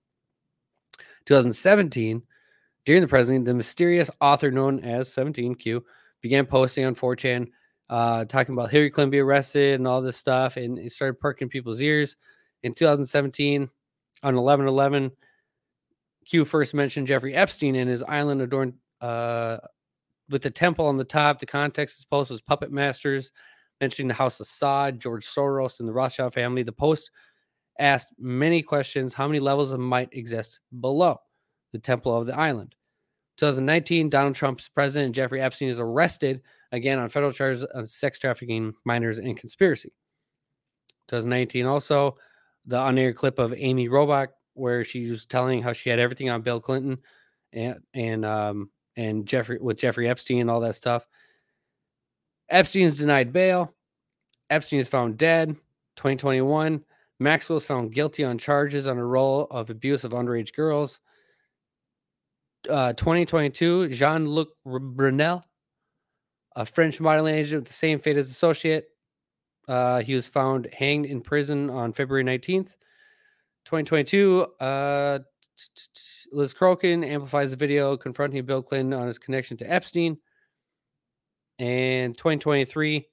2017, during the presidency, the mysterious author known as 17Q began posting on 4chan, uh, talking about Hillary Clinton be arrested and all this stuff, and it started perking people's ears. In 2017, on 11 11, Q first mentioned Jeffrey Epstein and his island adorned uh, with the temple on the top. The context of this post was puppet masters, mentioning the House of Saud, George Soros, and the Rothschild family. The post asked many questions. How many levels of might exist below the temple of the island? 2019, Donald Trump's president Jeffrey Epstein is arrested again on federal charges of sex trafficking, minors, and conspiracy. 2019, also the on air clip of Amy Robach where she was telling how she had everything on Bill Clinton and and um and Jeffrey with Jeffrey Epstein and all that stuff. Epstein's denied bail. Epstein is found dead. 2021. Maxwell is found guilty on charges on a role of abuse of underage girls. Uh, 2022. Jean Luc Brunel, a French modeling agent with the same fate as associate. Uh, he was found hanged in prison on February 19th. 2022, uh, Liz Crokin amplifies the video confronting Bill Clinton on his connection to Epstein. And 2023,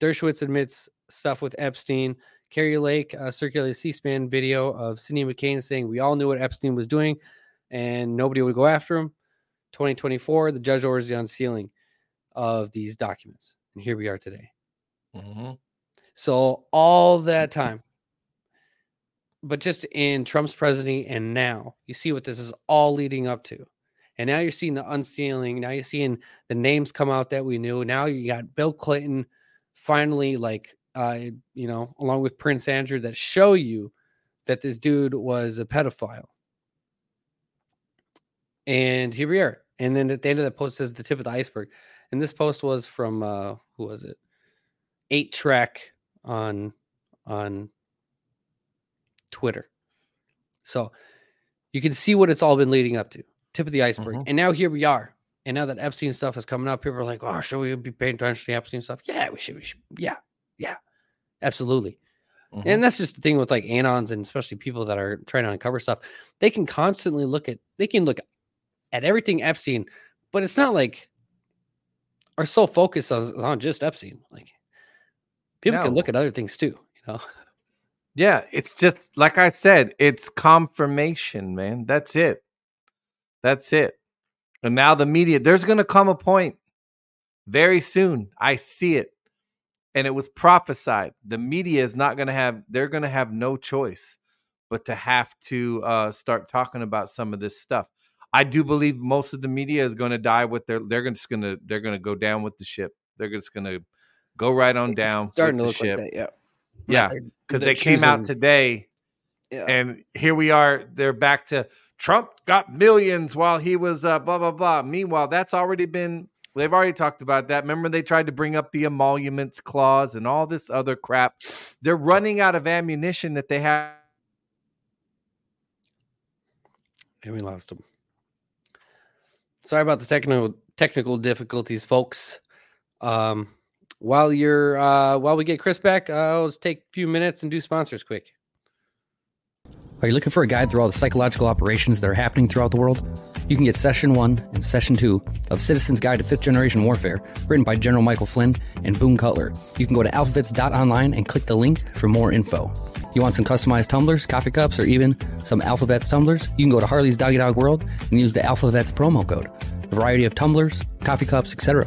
Dershowitz admits stuff with Epstein. Kari Lake uh, circulated C-SPAN video of Cindy McCain saying we all knew what Epstein was doing, and nobody would go after him. 2024, the judge orders the unsealing of these documents, and here we are today. Mm-hmm. So all that time, but just in Trump's presidency and now, you see what this is all leading up to. And now you're seeing the unsealing. Now you're seeing the names come out that we knew. Now you got Bill Clinton finally, like, uh, you know, along with Prince Andrew, that show you that this dude was a pedophile. And here we are. And then at the end of the post says the tip of the iceberg. And this post was from uh who was it? Eight track on on Twitter. So you can see what it's all been leading up to. Tip of the iceberg. Mm-hmm. And now here we are. And now that Epstein stuff is coming up, people are like, oh, should we be paying attention to the Epstein stuff? Yeah, we should. We should. Yeah. Yeah. Absolutely. Mm-hmm. And that's just the thing with like anons and especially people that are trying to uncover stuff. They can constantly look at, they can look at everything Epstein, but it's not like our sole focus on, on just Epstein. Like people no. can look at other things too, you know? Yeah, it's just like I said, it's confirmation, man. That's it. That's it. And now the media, there's going to come a point very soon. I see it. And it was prophesied. The media is not going to have, they're going to have no choice but to have to uh, start talking about some of this stuff. I do believe most of the media is going to die with their, they're just going to, they're going to go down with the ship. They're just going to go right on down. Starting to look ship. like that. Yeah. Yeah, because they came out today, yeah. and here we are. They're back to Trump got millions while he was uh, blah blah blah. Meanwhile, that's already been. They've already talked about that. Remember, they tried to bring up the emoluments clause and all this other crap. They're running out of ammunition that they have. And we lost them. Sorry about the technical technical difficulties, folks. Um, while you're uh, while we get Chris back, uh, I'll just take a few minutes and do sponsors quick. Are you looking for a guide through all the psychological operations that are happening throughout the world? You can get Session 1 and Session 2 of Citizen's Guide to Fifth Generation Warfare, written by General Michael Flynn and Boone Cutler. You can go to alphavets.online and click the link for more info. You want some customized tumblers, coffee cups, or even some Alphavets tumblers? You can go to Harley's Doggy Dog World and use the Alphavets promo code. A variety of tumblers, coffee cups, etc.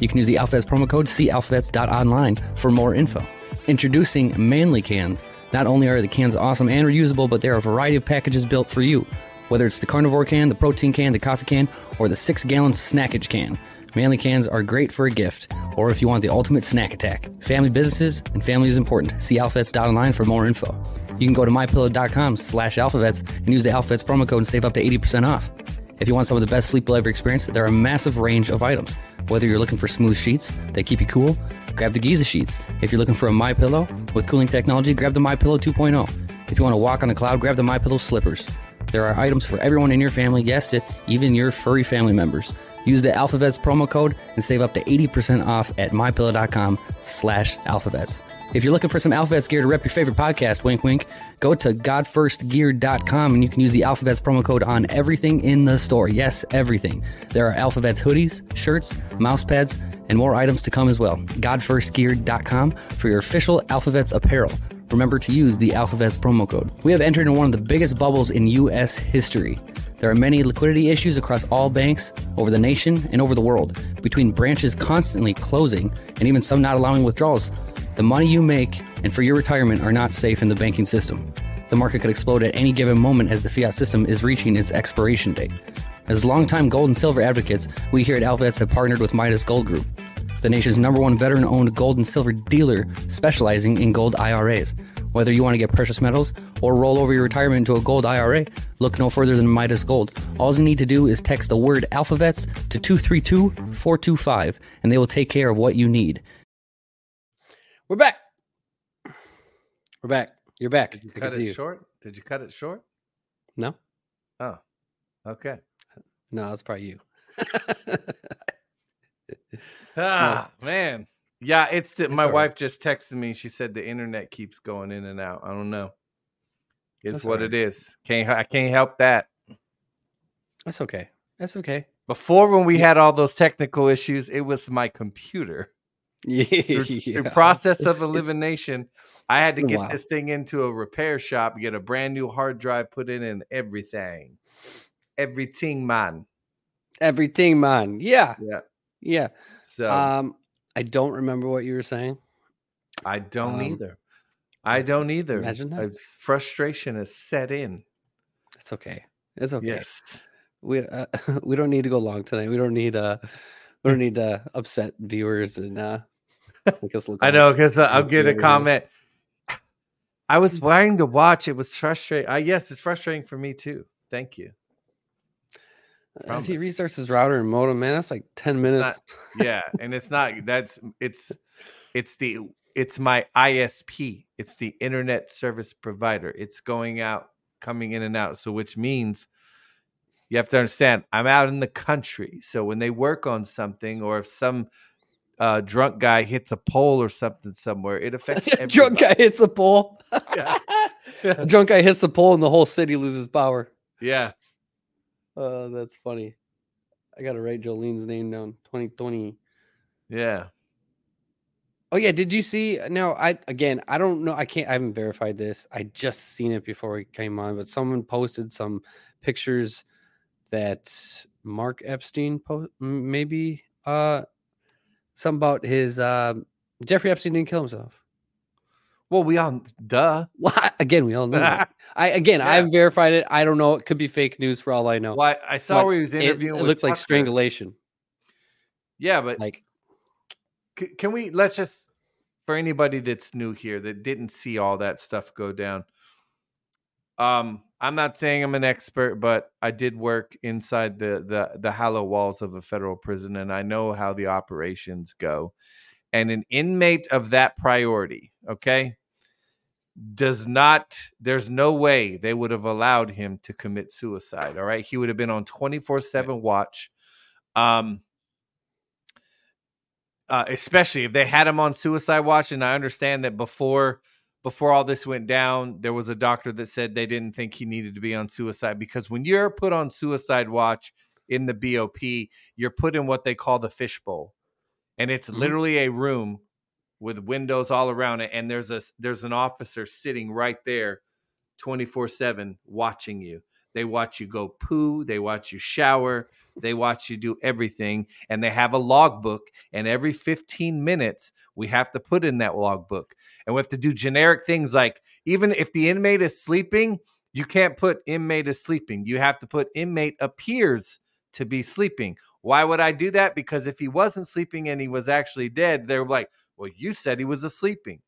You can use the Alphavets promo code see calphavets.online for more info. Introducing Manly Cans. Not only are the cans awesome and reusable, but there are a variety of packages built for you. Whether it's the carnivore can, the protein can, the coffee can, or the six gallon snackage can. Manly cans are great for a gift, or if you want the ultimate snack attack. Family businesses and family is important. See alphavets.online for more info. You can go to mypillow.com slash alphavets and use the alphavets promo code and save up to 80% off. If you want some of the best sleep you'll ever experience, there are a massive range of items. Whether you're looking for smooth sheets that keep you cool, grab the Giza sheets. If you're looking for a My Pillow with cooling technology, grab the My Pillow 2.0. If you want to walk on a cloud, grab the My Pillow slippers. There are items for everyone in your family, yes, it, even your furry family members. Use the Alphavets promo code and save up to 80% off at mypillow.com slash alphavets. If you're looking for some Alphavets gear to rep your favorite podcast, wink wink, go to godfirstgear.com and you can use the Alphavets promo code on everything in the store. Yes, everything. There are Alphavets hoodies, shirts, mouse pads, and more items to come as well. Godfirstgear.com for your official Alphavets apparel. Remember to use the Alphavets promo code. We have entered in one of the biggest bubbles in U.S. history. There are many liquidity issues across all banks over the nation and over the world, between branches constantly closing and even some not allowing withdrawals. The money you make and for your retirement are not safe in the banking system. The market could explode at any given moment as the fiat system is reaching its expiration date. As longtime gold and silver advocates, we here at Alphavets have partnered with Midas Gold Group, the nation's number one veteran owned gold and silver dealer specializing in gold IRAs. Whether you want to get precious metals or roll over your retirement into a gold IRA, look no further than Midas Gold. All you need to do is text the word alphavets to 232 425 and they will take care of what you need. We're back. We're back. You're back. Did you I cut it you. short? Did you cut it short? No, Oh, okay. no, that's probably you. Ah, man. Yeah, it's the, It's my all right. wife just texted me. She said the internet keeps going in and out. I don't know. It's That's what all it is. Can't I can't help that. That's okay. That's okay. Before when we had all those technical issues, it was my computer. Yeah. Through, through process of It's- elimination, I had to get this thing into a repair shop, get a brand new hard drive put in and everything. Everything, man. Everything, man. Yeah. Yeah. Yeah. So Um, I don't remember what you were saying. I don't um, either. I don't either. imagine that. Frustration is set in. It's okay. It's okay. Yes. We uh, we don't need to go long tonight. We don't need uh we don't need to upset viewers and uh make us look. I know because I'll look get a comment. I was wanting to watch. It was frustrating. I yes, it's frustrating for me too. Thank you. Uh, If he restarts his router and modem, man, that's like ten minutes. Yeah, and it's not. That's it's it's the it's my ISP. It's the internet service provider. It's going out, coming in and out. So which means you have to understand. I'm out in the country, so when they work on something, or if some uh, drunk guy hits a pole or something somewhere, it affects drunk guy hits a pole. Yeah. A drunk guy hits a pole and the whole city loses power. Yeah. Uh, that's funny. I gotta write Jolene's name down. 2020. Yeah. Oh yeah, did you see? Now I again, I don't know. I can't. I haven't verified this. I just seen it before we came on, but someone posted some pictures that Mark Epstein maybe uh something about his um Jeffrey Epstein didn't kill himself. Well, we all duh. Well, again, we all know. that. I again, I haven't verified it. I don't know. It could be fake news for all I know. Well, I I saw But where he was It, interviewing. it with looked like strangulation. Yeah, but Like C- can we let's just for anybody that's new here that didn't see all that stuff go down um i'm not saying i'm an expert but i did work inside the the the hollow walls of a federal prison and i know how the operations go. And an inmate of that priority okay does not there's no way they would have allowed him to commit suicide all right? He would have been on 24/7 watch. Um uh, especially if they had him on suicide watch. And I understand that before before all this went down, there was a doctor that said they didn't think he needed to be on suicide because when you're put on suicide watch in the BOP, you're put in what they call the fishbowl. And it's Mhm. literally a room with windows all around it and there's a there's an officer sitting right there 24/7 watching you. They watch you go poo, they watch you shower, they watch you do everything and they have a logbook and every 15 minutes we have to put in that logbook. And we have to do generic things like even if the inmate is sleeping, you can't put inmate is sleeping. You have to put inmate appears to be sleeping. Why would I do that? Because if he wasn't sleeping and he was actually dead, they're like, well, you said he was a sleeping.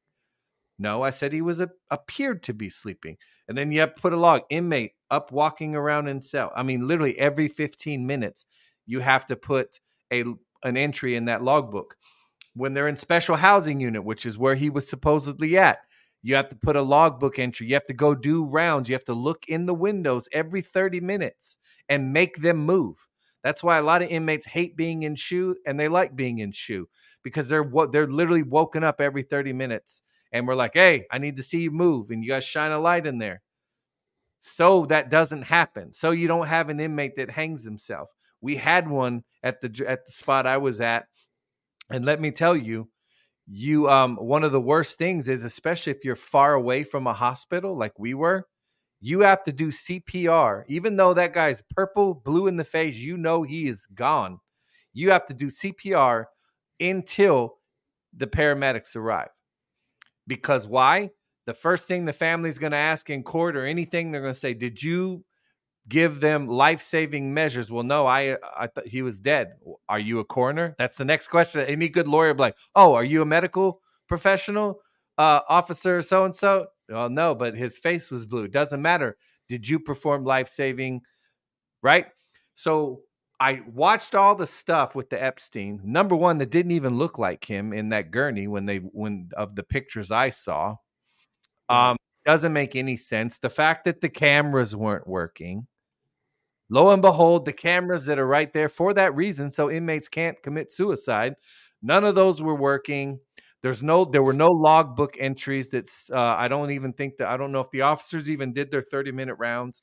No, I said he was a, appeared to be sleeping. And then you have to put a log inmate up walking around in cell. I mean, literally every 15 minutes, you have to put a an entry in that logbook. When they're in special housing unit, which is where he was supposedly at, you have to put a logbook entry. You have to go do rounds. You have to look in the windows every 30 minutes and make them move. That's why a lot of inmates hate being in SHU and they like being in SHU because they're wo- they're literally woken up every 30 minutes and we're like, "Hey, I need to see you move." And you guys shine a light in there. So that doesn't happen. So you don't have an inmate that hangs himself. We had one at the at the spot I was at. And let me tell you, you um one of the worst things is especially if you're far away from a hospital like we were, you have to do CPR. Even though that guy's purple, blue in the face, you know he is gone. You have to do CPR until the paramedics arrive. Because why? The first thing the family's going to ask in court or anything, they're going to say, "Did you give them life-saving measures?" Well, no, I I thought he was dead. Are you a coroner? That's the next question. Any good lawyer be like, "Oh, are you a medical professional, uh, officer so and so?" Well, no, but his face was blue. Doesn't matter. Did you perform life-saving? Right. So I watched all the stuff with the Epstein. Number one, that didn't even look like him in that gurney when they when of the pictures I saw. Um, doesn't make any sense. The fact that the cameras weren't working. Lo and behold, the cameras that are right there for that reason, so inmates can't commit suicide. None of those were working. There's no, there were no logbook entries. That's, uh, I don't even think that, I don't know if the officers even did their 30 minute rounds.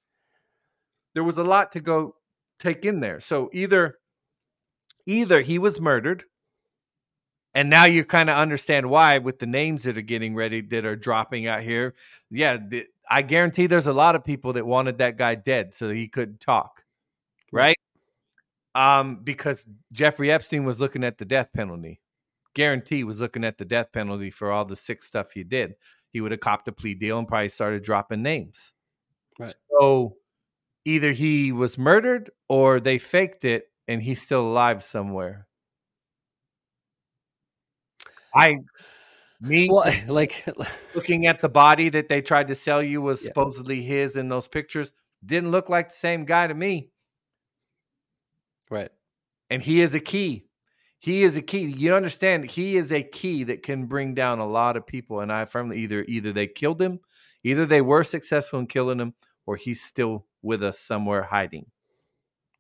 There was a lot to go take in there. So either, either he was murdered, and now you kind of understand why with the names that are getting ready that are dropping out here. Yeah, I guarantee there's a lot of people that wanted that guy dead so he couldn't talk, right? Um, because Jeffrey Epstein was looking at the death penalty. Guarantee was looking at the death penalty for all the sick stuff he did. He would have copped a plea deal and probably started dropping names. Right. So either he was murdered or they faked it and he's still alive somewhere. I me Well, like, looking at the body that they tried to sell you was Yeah. supposedly his in those pictures didn't look like the same guy to me. right. And he is a key. He is a key. You understand? He is a key that can bring down a lot of people. And I firmly either either they killed him, either they were successful in killing him, or he's still with us somewhere hiding.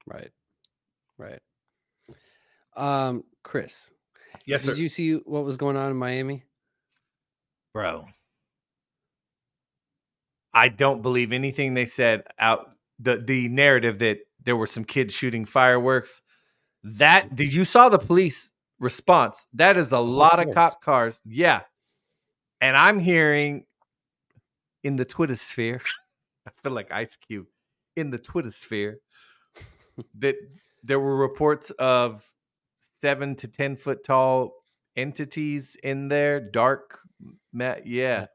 Right. Right. Um, Chris, Yes, did you see what was going on in Miami? bro. I don't believe anything they said out the the narrative that there were some kids shooting fireworks. That did you saw the police response? That is a lot of course. cop cars. Yeah. And I'm hearing in the Twitter sphere, I feel like Ice Cube in the Twitter sphere that there were reports of seven to ten foot tall entities in there, dark mat. Yeah.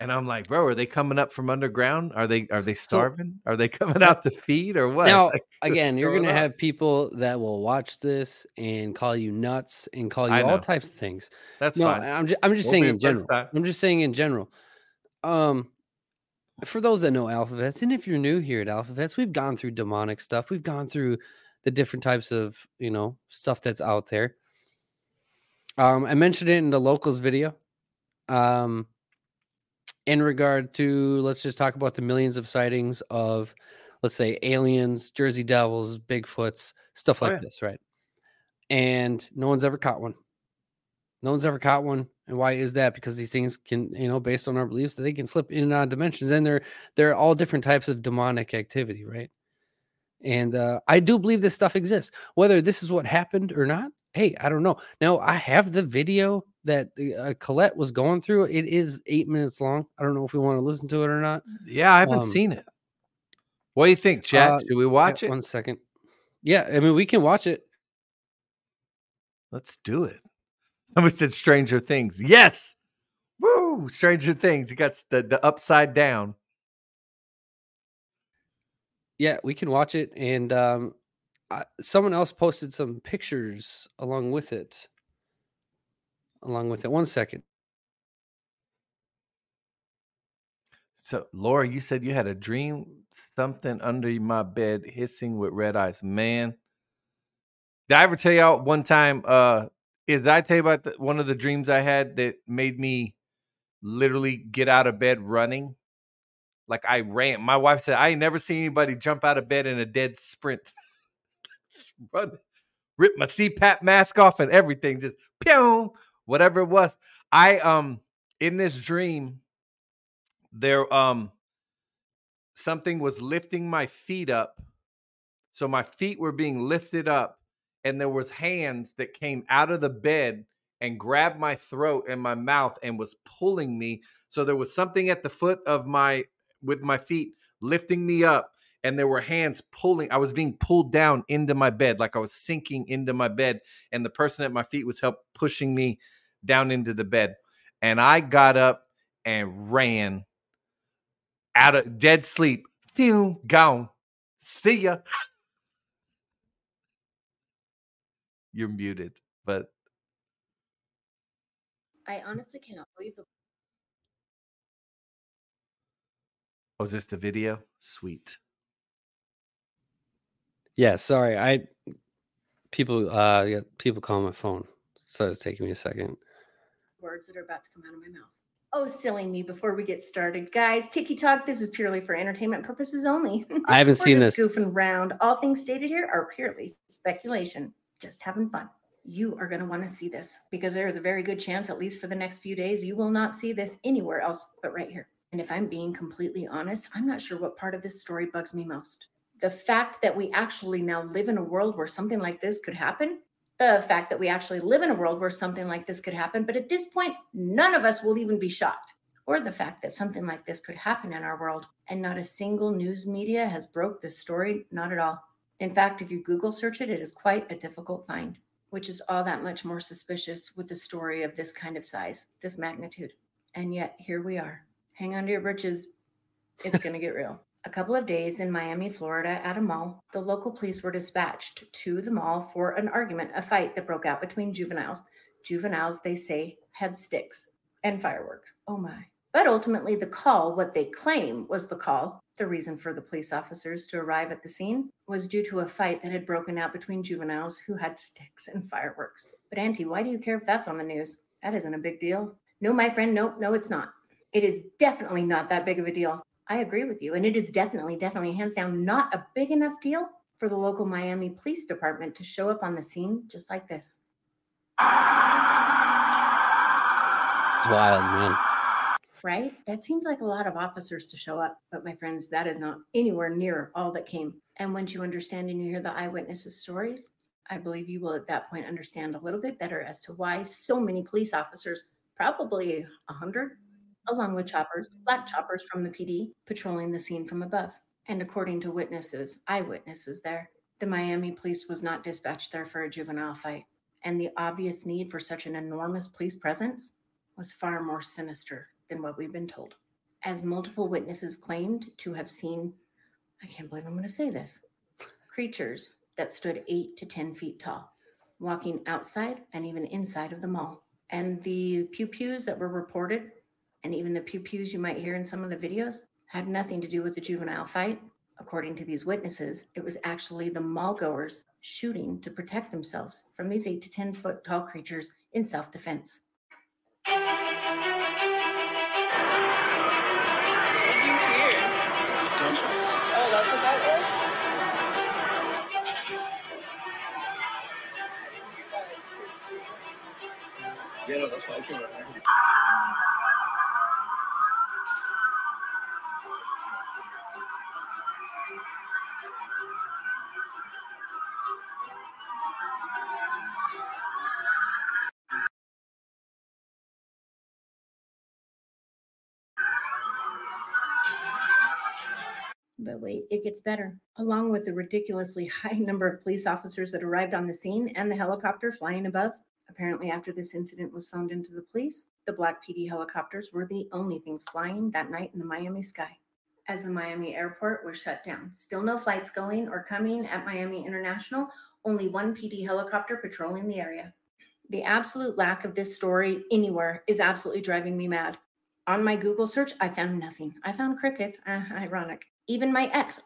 And I'm like, bro, are they coming up from underground? Are they are they starving? are they coming out to feed or what? Now, Like, again, you're going going to on? have people that will watch this and call you nuts and call you all types of things. that's no, fine. I'm just, I'm just Won't saying in general. time. I'm just saying in general. Um, for those that know AlphaVets, and if you're new here at AlphaVets, we've gone through demonic stuff. We've gone through the different types of you know stuff that's out there. Um, I mentioned it in the locals video. Um, in regard to let's just talk about the millions of sightings of let's say aliens, Jersey Devils, Bigfoots, stuff Oh, like yeah. this, right? And no one's ever caught one. No one's ever caught one. And why is that? Because these things can, you know, based on our beliefs, that they can slip in and out of dimensions, and they're they're all different types of demonic activity, right? And uh, I do believe this stuff exists. Whether this is what happened or not, hey, I don't know. Now I have the video that uh, Colette was going through. It is eight minutes long. I don't know if we want to listen to it or not. Yeah, I haven't Um, seen it. What do you think, Chat? uh, Should we watch Yeah, it? One second. Yeah, I mean we can watch it. Let's do it. Somebody said Stranger Things. Yes. Woo! Stranger Things. You got the, the upside down. Yeah, we can watch it. And um, I, someone else posted some pictures along with it. Along with it. One second. So, Laura, you said you had a dream, something under my bed hissing with red eyes. Man, did I ever tell y'all one time? Uh, is I tell you about the, one of the dreams I had that made me literally get out of bed running? Like I ran. My wife said I ain't never seen anybody jump out of bed in a dead sprint. Run, rip my CPAP mask off and everything. Just pew, whatever it was. I um in this dream there um something was lifting my feet up so my feet were being lifted up and there was hands that came out of the bed and grabbed my throat and my mouth and was pulling me so there was something at the foot of my with my feet lifting me up and there were hands pulling i was being pulled down into my bed like i was sinking into my bed and the person at my feet was help pushing me down into the bed and i got up and ran out of dead sleep. Phew, gone. See ya. You're muted, but I honestly cannot believe the was this the video? Sweet. Yeah, sorry. I people uh yeah, people call my phone. So it's taking me a second. words that are about to come out of my mouth. Oh, silly me before we get started. Guys, Tiki Talk, this is purely for entertainment purposes only. I haven't We're seen just this. Goofing around. All things stated here are purely speculation. Just having fun. You are going to want to see this because there is a very good chance, at least for the next few days, you will not see this anywhere else but right here. And if I'm being completely honest, I'm not sure what part of this story bugs me most. The fact that we actually now live in a world where something like this could happen, the fact that we actually live in a world where something like this could happen, but at this point, none of us will even be shocked. Or the fact that something like this could happen in our world and not a single news media has broke this story, not at all. In fact, if you Google search it, it is quite a difficult find, which is all that much more suspicious with a story of this kind of size, this magnitude. And yet, here we are. Hang on to your britches. It's going to get real. A couple of days in Miami, Florida, at a mall, the local police were dispatched to the mall for an argument, a fight that broke out between juveniles. Juveniles, they say, had sticks and fireworks. Oh my. But ultimately, the call, what they claim was the call, the reason for the police officers to arrive at the scene, was due to a fight that had broken out between juveniles who had sticks and fireworks. But, Auntie, why do you care if that's on the news? That isn't a big deal. No, my friend, no, no, it's not. It is definitely not that big of a deal. I agree with you. And it is definitely, definitely, hands down, not a big enough deal for the local Miami Police Department to show up on the scene just like this. It's wild, man. Right? That seems like a lot of officers to show up, but my friends, that is not anywhere near all that came. And once you understand and you hear the eyewitnesses' stories, I believe you will at that point understand a little bit better as to why so many police officers, probably a hundred, along with choppers, black choppers from the PD, patrolling the scene from above. And according to witnesses, eyewitnesses there, the Miami police was not dispatched there for a juvenile fight. And the obvious need for such an enormous police presence was far more sinister than what we've been told. As multiple witnesses claimed to have seen, I can't believe I'm going to say this, creatures that stood eight to 10 feet tall, walking outside and even inside of the mall. And the pew pews that were reported, and even the pew pews you might hear in some of the videos, had nothing to do with the juvenile fight. According to these witnesses, it was actually the mall goers shooting to protect themselves from these eight to 10 foot tall creatures in self defense. Yeah, But wait, it gets better. Along with the ridiculously high number of police officers that arrived on the scene and the helicopter flying above, apparently, after this incident was phoned into the police, the Black PD helicopters were the only things flying that night in the Miami sky. As the Miami airport was shut down, still no flights going or coming at Miami International, only one PD helicopter patrolling the area. The absolute lack of this story anywhere is absolutely driving me mad. On my Google search, I found nothing. I found crickets. Uh, ironic. Even my ex,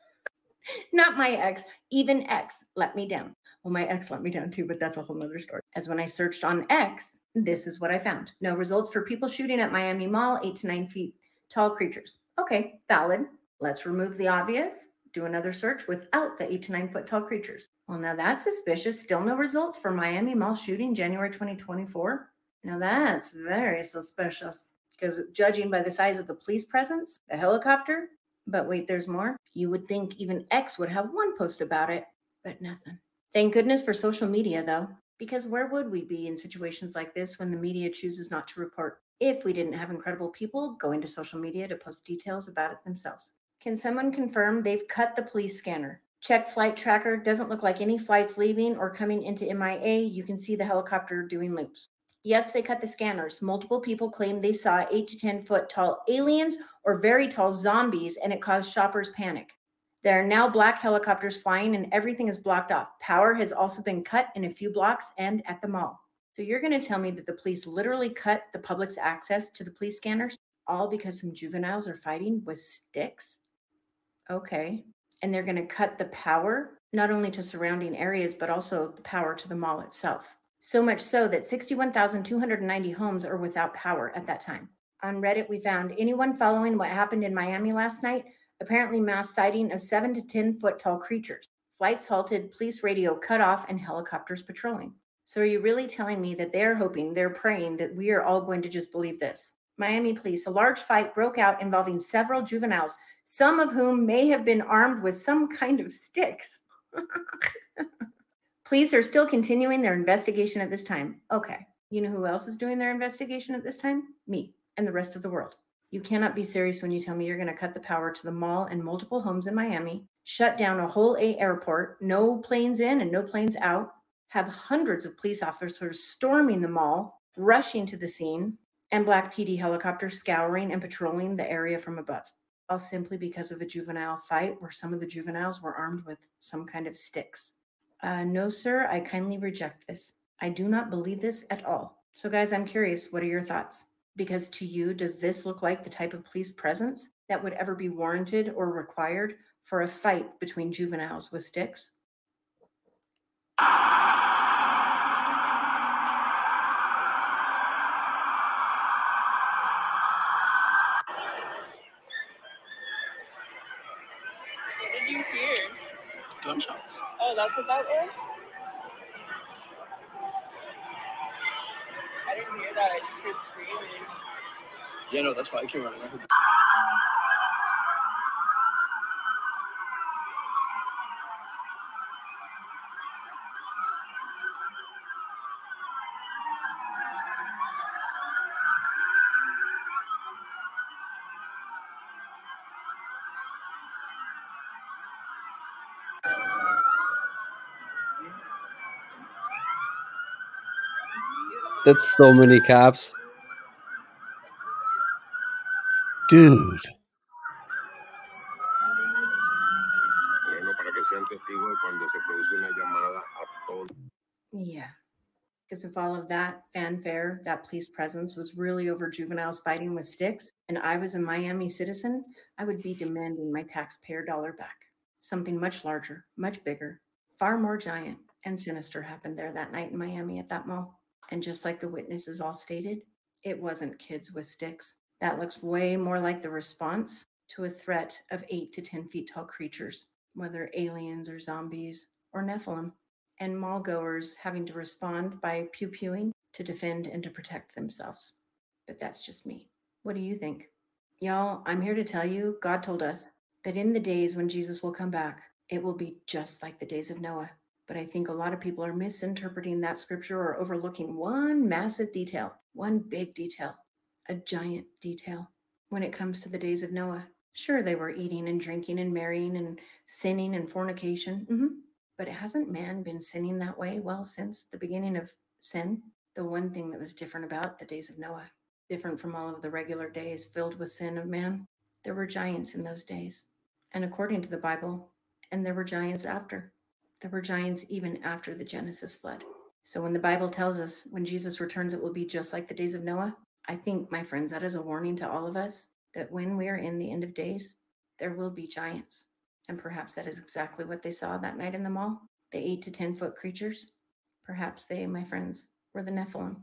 not my ex, even X let me down. Well, my ex let me down too, but that's a whole nother story. As when I searched on X, this is what I found. No results for people shooting at Miami Mall, eight to nine feet tall creatures. Okay, valid. Let's remove the obvious. Do another search without the eight to nine foot tall creatures. Well, now that's suspicious. Still no results for Miami Mall shooting January 2024. Now that's very suspicious because judging by the size of the police presence, the helicopter, but wait, there's more. You would think even X would have one post about it, but nothing. Thank goodness for social media, though, because where would we be in situations like this when the media chooses not to report if we didn't have incredible people going to social media to post details about it themselves? Can someone confirm they've cut the police scanner? Check flight tracker. Doesn't look like any flights leaving or coming into MIA. You can see the helicopter doing loops. Yes, they cut the scanners. Multiple people claim they saw eight to 10 foot tall aliens or very tall zombies, and it caused shoppers panic. There are now black helicopters flying, and everything is blocked off. Power has also been cut in a few blocks and at the mall. So you're going to tell me that the police literally cut the public's access to the police scanners, all because some juveniles are fighting with sticks? Okay. And they're going to cut the power, not only to surrounding areas, but also the power to the mall itself. So much so that 61,290 homes are without power at that time. On Reddit, we found anyone following what happened in Miami last night, apparently mass sighting of seven to 10 foot tall creatures. Flights halted, police radio cut off, and helicopters patrolling. So, are you really telling me that they're hoping, they're praying that we are all going to just believe this? Miami police, a large fight broke out involving several juveniles, some of whom may have been armed with some kind of sticks. Police are still continuing their investigation at this time. Okay. You know who else is doing their investigation at this time? Me and the rest of the world. You cannot be serious when you tell me you're going to cut the power to the mall and multiple homes in Miami, shut down a whole A airport, no planes in and no planes out, have hundreds of police officers storming the mall, rushing to the scene, and Black PD helicopters scouring and patrolling the area from above, all simply because of a juvenile fight where some of the juveniles were armed with some kind of sticks. Uh, no, sir, I kindly reject this. I do not believe this at all. So, guys, I'm curious, what are your thoughts? Because to you, does this look like the type of police presence that would ever be warranted or required for a fight between juveniles with sticks? What did you hear? Gunshots. Oh, that's what that was? I didn't hear that. I just heard screaming. Yeah, no, that's why I came running. I heard That's so many cops. Todo. Yeah. Because of all of that fanfare, that police presence was really over juveniles fighting with sticks, and I was a Miami citizen, I would be demanding my taxpayer dollar back. Something much larger, much bigger, far more giant and sinister happened there that night in Miami at that mall. And just like the witnesses all stated, it wasn't kids with sticks. That looks way more like the response to a threat of eight to 10 feet tall creatures, whether aliens or zombies or Nephilim, and mall goers having to respond by pew pewing to defend and to protect themselves. But that's just me. What do you think? Y'all, I'm here to tell you God told us that in the days when Jesus will come back, it will be just like the days of Noah. But I think a lot of people are misinterpreting that scripture or overlooking one massive detail, one big detail, a giant detail when it comes to the days of Noah. Sure, they were eating and drinking and marrying and sinning and fornication. hmm But hasn't man been sinning that way? Well, since the beginning of sin, the one thing that was different about the days of Noah, different from all of the regular days filled with sin of man, there were giants in those days. And according to the Bible, and there were giants after. There were giants even after the Genesis flood. So when the Bible tells us when Jesus returns, it will be just like the days of Noah, I think, my friends, that is a warning to all of us that when we are in the end of days, there will be giants. And perhaps that is exactly what they saw that night in the mall the eight to 10 foot creatures. Perhaps they, my friends, were the Nephilim.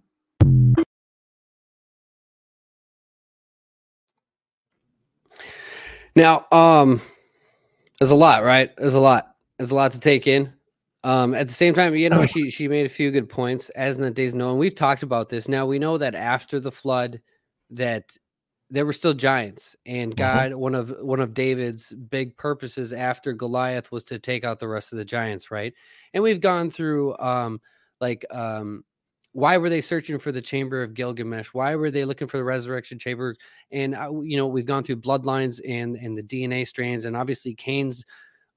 Now, um, there's a lot, right? There's a lot. There's a lot to take in. Um, at the same time, you know, she she made a few good points as in the days known. We've talked about this. Now we know that after the flood, that there were still giants, and God, one of one of David's big purposes after Goliath was to take out the rest of the giants, right? And we've gone through um like um why were they searching for the chamber of Gilgamesh? Why were they looking for the resurrection chamber? And uh, you know, we've gone through bloodlines and and the DNA strands, and obviously Cain's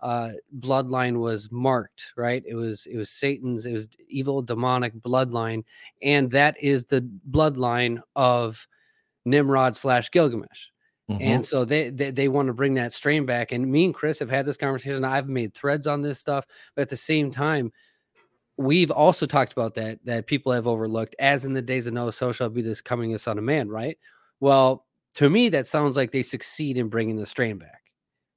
uh bloodline was marked right? It was it was satan's it was evil demonic bloodline and that is the bloodline of nimrod slash gilgamesh. And so they, they they want to bring that strain back and me and chris have had this conversation. I've made threads on this stuff but at the same time we've also talked about that that people have overlooked as in the days of noah so shall be this coming of son of man right? Well to me that sounds like they succeed in bringing the strain back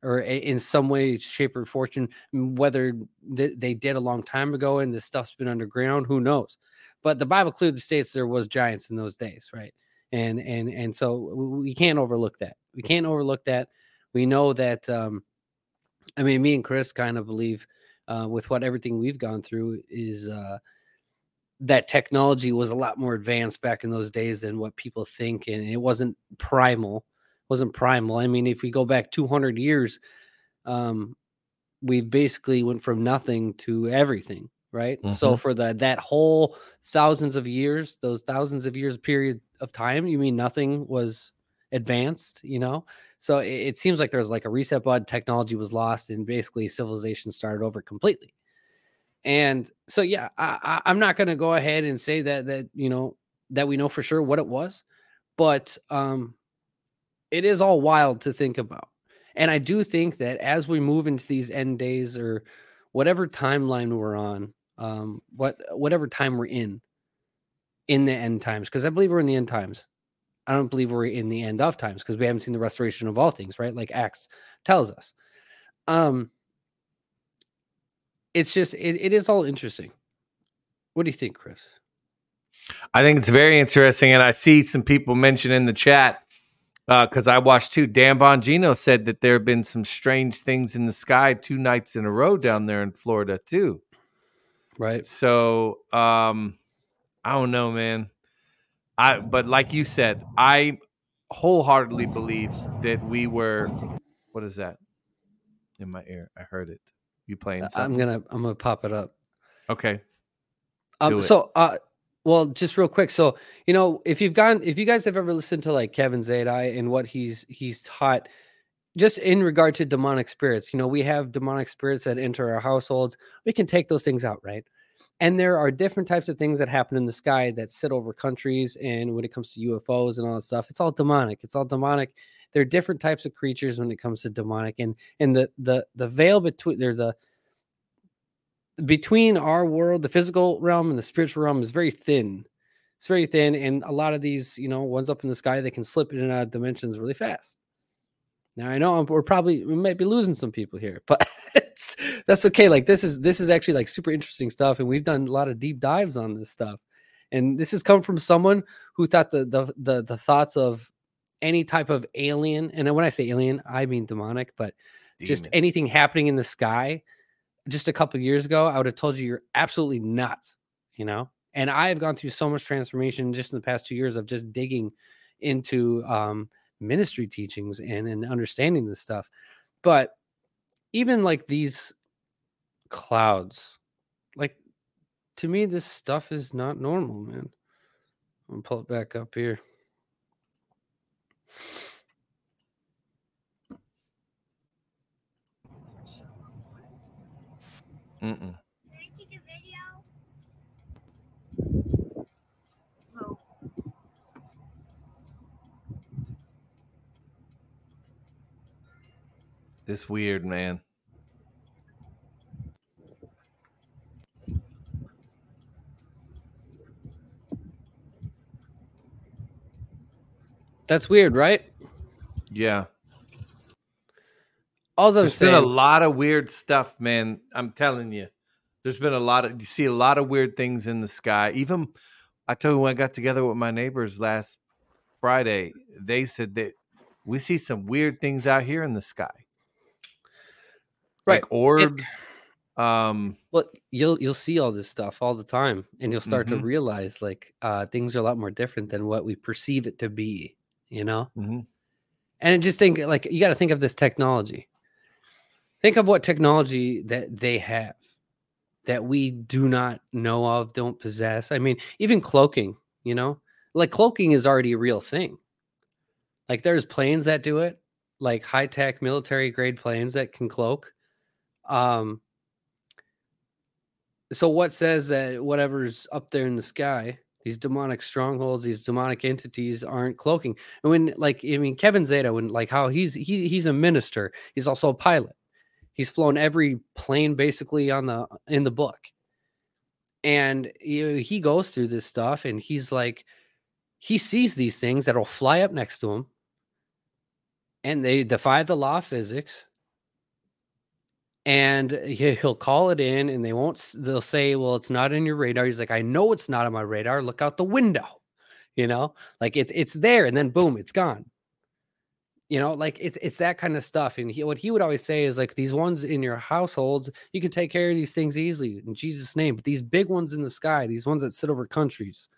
or in some way shape or fortune whether th- they did a long time ago and this stuff's been underground who knows? But the bible clearly states there was giants in those days right? And and and so we can't overlook that. We can't overlook that. We know that um i mean me and chris kind of believe uh with what everything we've gone through is uh that technology was a lot more advanced back in those days than what people think and it wasn't primal wasn't primal i mean if we go back 200 years um we basically went from nothing to everything right? So Mhm. for the that whole thousands of years those thousands of years period of time you mean nothing was advanced you know? So it, it seems like there's like a reset button technology was lost and basically civilization started over completely. And so yeah I, I i'm not going to go ahead and say that that you know that we know for sure what it was but um it is all wild to think about. And i do think that as we move into these end days or whatever timeline we're on um what whatever time we're in in the end times because i believe we're in the end times. I don't believe we're in the end of times because we haven't seen the restoration of all things right? Like acts tells us. Um it's just it, it is all interesting. What do you think chris? I think it's very interesting, and I see some people mention in the chat because I watched too. Dan Bongino said that there have been some strange things in the sky two nights in a row down there in Florida too. right So um, I don't know, man. I but like you said, I wholeheartedly believe that we were. What is that in my ear? I heard it. You playing? i'm gonna i'm gonna pop it up Okay. Um, so, uh, well, just real quick. So, you know, if you've gone, if you guys have ever listened to like Kevin Zadai and what he's he's taught, just in regard to demonic spirits, you know, we have demonic spirits that enter our households. We can take those things out, right? And there are different types of things that happen in the sky that sit over countries. And when it comes to UFOs and all that stuff, it's all demonic. It's all demonic. There are different types of creatures when it comes to demonic, and and the the the veil between there the between our world, the physical realm and the spiritual realm is very thin. It's very thin, and a lot of these, you know, ones up in the sky, they can slip in and out of dimensions really fast. Now I know we're probably we might be losing some people here, but it's, that's okay. Like this is this is actually like super interesting stuff, and we've done a lot of deep dives on this stuff. And this has come from someone who thought the the the, the thoughts of any type of alien, and when I say alien, I mean demonic, but just anything happening in the sky just a couple years ago, I would have told you you're absolutely nuts, you know? And I've gone through so much transformation just in the past two years of just digging into um, ministry teachings and, and understanding this stuff. But even like these clouds, like to me, this stuff is not normal, man. I'm gonna pull it back up here. Mm-mm. This weird man. That's weird, right? Yeah. All I'm There's been a lot of weird stuff, man. I'm telling you. There's been a lot of you see a lot of weird things in the sky. Even I told you when I got together with my neighbors last Friday, they said that we see some weird things out here in the sky. Right. Like orbs. um well, you'll you'll see all this stuff all the time, and you'll start to Mhm. realize like uh, things are a lot more different than what we perceive it to be. You know, Mhm. and just think like you got to think of this technology. Think of what technology that they have that we do not know of, don't possess. I mean, even cloaking. You know, like cloaking is already a real thing. Like there's planes that do it, like high tech military grade planes that can cloak. Um, so what says that whatever's up there in the sky, these demonic strongholds, these demonic entities aren't cloaking? And when like I mean Kevin Zadai, when like how he's he he's a minister, he's also a pilot. He's flown every plane basically on the in the book. And he, he goes through this stuff and he's like he sees these things that'll fly up next to him. And they defy the law of physics. And he- he'll call it in and they won't they'll say well it's not in your radar. He's like i know it's not on my radar. Look out the window. You know? Like it's it's there and then boom it's gone you know like it's it's that kind of stuff and he, what he would always say is like these ones in your households you can take care of these things easily in jesus name but these big ones in the sky these ones that sit over countries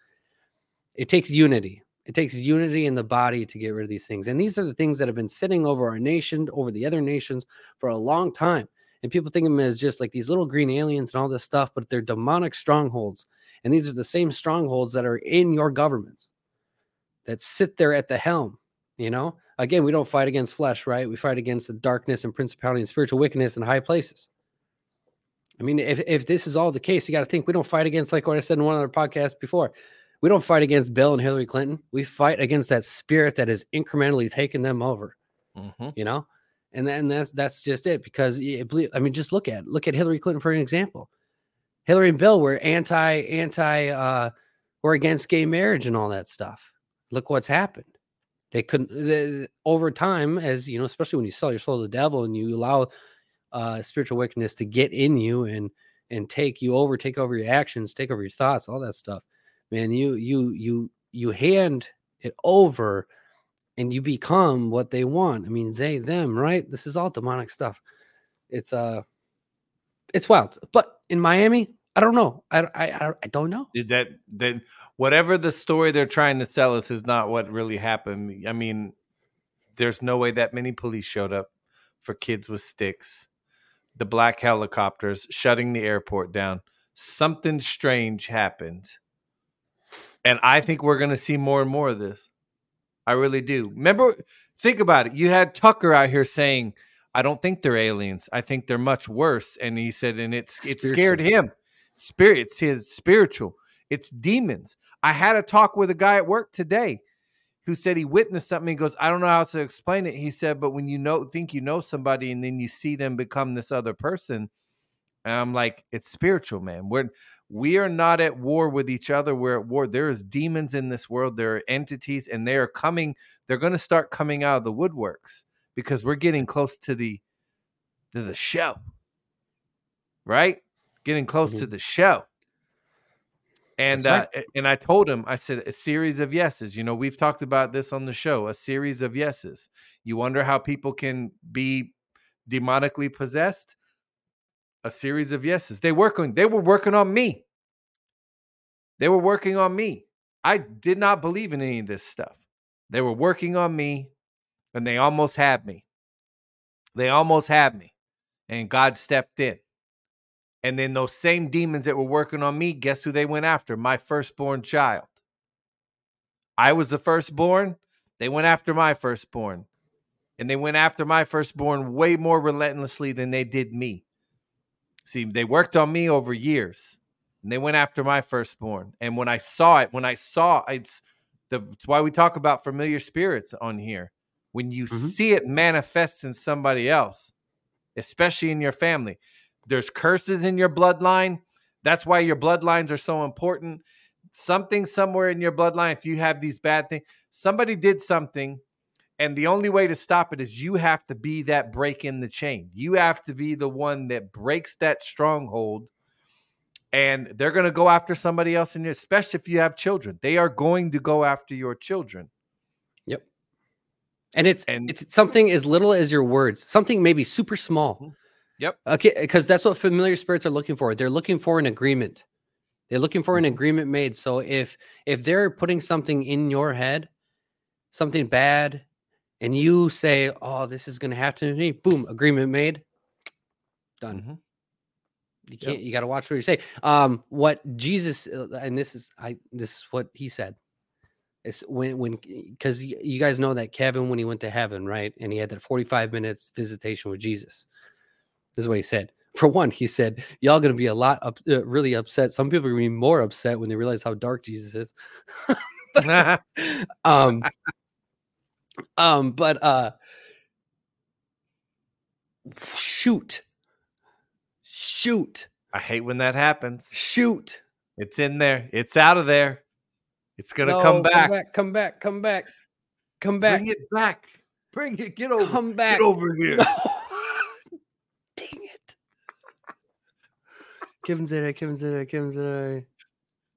it takes unity. It takes unity in the body to get rid of these things and these are the things that have been sitting over our nation over the other nations for a long time and people think of them as just like these little green aliens and all this stuff but they're demonic strongholds and these are the same strongholds that are in your governments that sit there at the helm you know again we don't fight against flesh right? We fight against the darkness and principality and spiritual wickedness in high places. I mean if, if this is all the case you got to think we don't fight against like what i said in one other podcast before we don't fight against bill and hillary clinton. We fight against that spirit that has incrementally taken them over Mhm. you know? And then that's that's just it because believe i mean just look at look at hillary clinton for an example. Hillary and bill were anti anti uh were against gay marriage and all that stuff. Look what's happened they couldn't the, over time as you know especially when you sell your soul to the devil and you allow uh spiritual wickedness to get in you and and take you over take over your actions take over your thoughts all that stuff man you you you you hand it over and you become what they want. I mean they them right? This is all demonic stuff. It's uh it's wild. But in miami i don't know i i i, I don't know that that whatever the story they're trying to sell us is not what really happened. I mean, there's no way that many police showed up for kids with sticks, the black helicopters shutting the airport down. Something strange happened. And I think we're going to see more and more of this. I really do. Remember, think about it. You had Tucker out here saying, I don't think they're aliens. I think they're much worse. And he said, and it's it scared him. Spirit, it's his spiritual. It's demons. I had a talk with a guy at work today who said he witnessed something. He goes, I don't know how to explain it. He said, but when you know think you know somebody and then you see them become this other person, and I'm like, it's spiritual, man. We're we are not at war with each other. We're at war. There is demons in this world. There are entities, and they are coming. They're going to start coming out of the woodworks because we're getting close to the to the show, right? Getting close to the show. And That's uh, and I told him, I said, a series of yeses. You know, we've talked about this on the show. A series of yeses. You wonder how people can be demonically possessed. A series of yeses. They working. They were working on me. They were working on me. I did not believe in any of this stuff. They were working on me and they almost had me. They almost had me. And God stepped in. And then those same demons that were working on me, guess who they went after? My firstborn child. I was the firstborn. They went after my firstborn. And they went after my firstborn way more relentlessly than they did me. See, they worked on me over years. And they went after my firstborn. And when I saw it, when I saw it's the it's why we talk about familiar spirits on here. When you Mhm. see it manifest in somebody else, especially in your family, there's curses in your bloodline. That's why your bloodlines are so important. Something somewhere in your bloodline, if you have these bad things, somebody did something, and the only way to stop it is you have to be that break in the chain. You have to be the one that breaks that stronghold. And they're going to go after somebody else in your, especially if you have children. They are going to go after your children. Yep. And it's And- it's something as little as your words, something maybe super small. Mm-hmm. Yep. Okay, because that's what familiar spirits are looking for. They're looking for an agreement. They're looking for an Mhm. agreement made. So if if they're putting something in your head, something bad, and you say, "Oh, this is going to happen to me," boom, agreement made. Done. Mhm. You can't. You got to watch what you say. Um, what Jesus uh, and this is I. This is what he said. It's when when because you guys know that Kevin when he went to heaven, right, and he had that forty five minutes visitation with Jesus. This is what he said. For one, he said, "Y'all gonna be a lot up, uh, really upset. Some people are gonna be more upset when they realize how dark Jesus is." um, um, but uh, shoot, shoot, I hate when that happens. shoot. It's in there. It's out of there. It's gonna No, come back. Come back. Come back. Come back. Come back. Bring it back. Bring it. Get over. Come back. Get over here. Dang Kevin it. Kevin it. Kevin said it.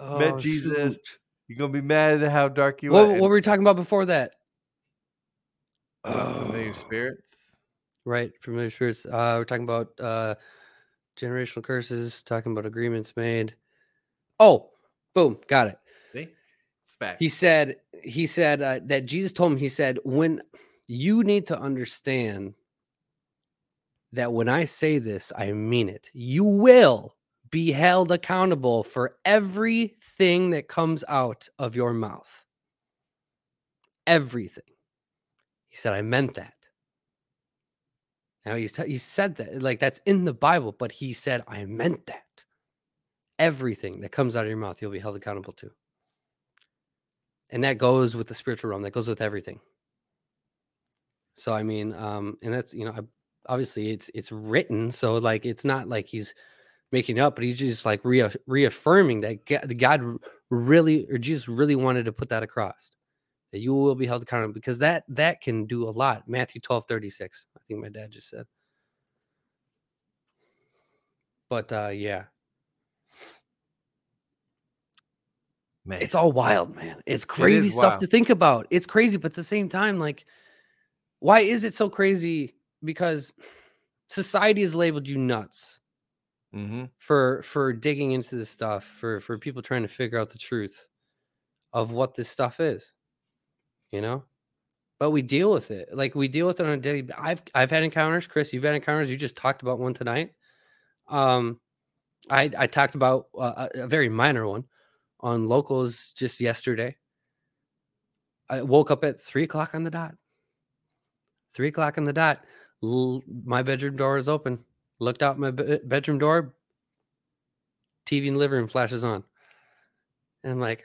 Met Oh, Jesus. shoot. You're gonna be mad at how dark you What, are. what were we talking about before that? uh, familiar spirits. Right, familiar spirits. Uh, we're talking about uh, generational curses. Talking about agreements made. Oh, boom, got it. See? It's back. He said. He said uh, that Jesus told him. He said, "When you need to understand that when I say this, I mean it. You will be held accountable for everything that comes out of your mouth. Everything." He said, "I meant that." Now he he said that like that's in the Bible, but he said, "I meant that." Everything that comes out of your mouth, you'll be held accountable to. And that goes with the spiritual realm. That goes with everything. So I mean, um, and that's you know, obviously it's it's written, so like it's not like he's making up, but he's just like rea- reaffirming that God, the God really or Jesus really wanted to put that across that you will be held accountable because that that can do a lot. Matthew 12, 36. I think my dad just said. But uh yeah, Man. it's all wild, man. It's crazy stuff wild. to think about. It's crazy, but at the same time, like, why is it so crazy? Because society has labeled you nuts hmm for for digging into this stuff, for for people trying to figure out the truth of what this stuff is, you know. But we deal with it, like we deal with it on a daily. I've I've had encounters, Chris. You've had encounters. You just talked about one tonight. Um, I I talked about a, a very minor one on locals just yesterday. I woke up at three o'clock on the dot. Three o'clock on the dot. L- my bedroom door is open. Looked out my be- bedroom door. TV in the living room flashes on. And I'm like,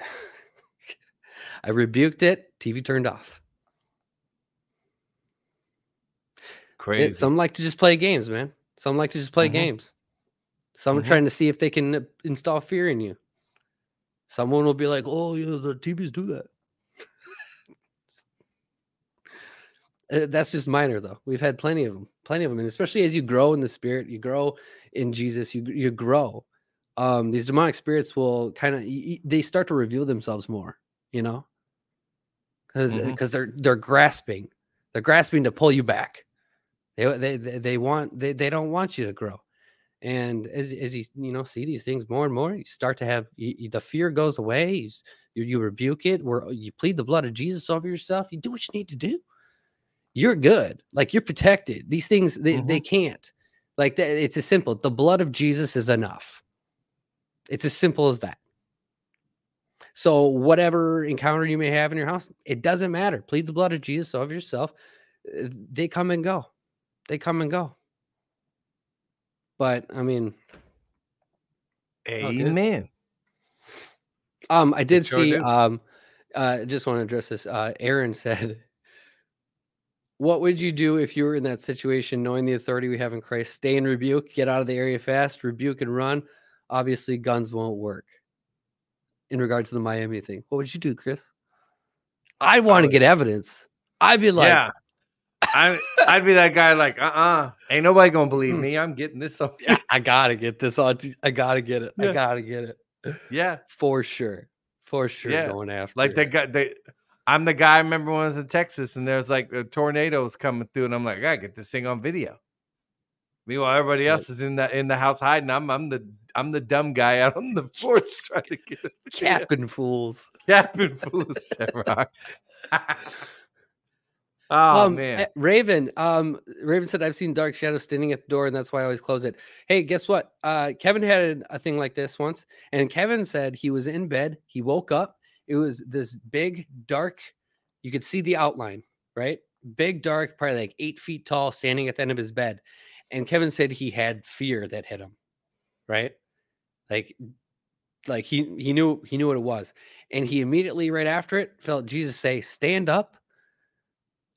I rebuked it. TV turned off. Crazy. It- some like to just play games, man. Some like to just play Mhm. games. Some are Mhm. trying to see if they can uh, install fear in you. Someone will be like, "Oh, yeah, the TVs do that." That's just minor, though. We've had plenty of them, plenty of them, and especially as you grow in the spirit, you grow in Jesus, you you grow. Um, these demonic spirits will kind of they start to reveal themselves more, you know, because Mhm. they're they're grasping, they're grasping to pull you back. They they they, want they, they don't want you to grow, And as as you you know see these things more and more, you start to have you, you- the fear goes away. You, you you rebuke it. Where you plead the blood of Jesus over yourself. You do what you need to do. You're good. Like you're protected. These things they, they can't. Like that. It's as simple. The blood of Jesus is enough. It's as simple as that. So whatever encounter you may have in your house, it doesn't matter. Plead the blood of Jesus over yourself. Uh, They come and go. They come and go. But I mean, good. Amen. Um, I did sure see. Um, uh, I just want to address this. Uh, Aaron said, "What would you do if you were in that situation, knowing the authority we have in Christ? Stay and rebuke, get out of the area fast, rebuke and run. Obviously, guns won't work." In regards to the Miami thing, what would you do, Chris? I want to get evidence. I'd be like, yeah. I I'd be that guy like, uh uh Ain't nobody gonna believe Hmm. me. I'm getting this on "Yeah, I gotta get this on. t- I gotta get it. I gotta get it Yeah. for sure, for sure. Yeah, Going after Like it. they got they I'm the guy I remember when I was in Texas and there's like tornadoes coming through and I'm like, I gotta get this thing on video. Meanwhile, everybody else is in the in the house hiding. I'm I'm the I'm the dumb guy out on the porch trying to get it. capping fools. Captain Foolish Shamrock. oh um, man. eh, Raven. Um, Raven said, "I've seen dark shadows standing at the door, and that's why I always close it." Hey, guess what? Uh, Kevin had a thing like this once, and Kevin said he was in bed. He woke up. It was this big, dark. You could see the outline, right? Big, dark, probably like eight feet tall, standing at the end of his bed. And Kevin said he had fear that hit him, right? Like, like he he knew he knew what it was, and he immediately right after it felt Jesus say, "Stand up."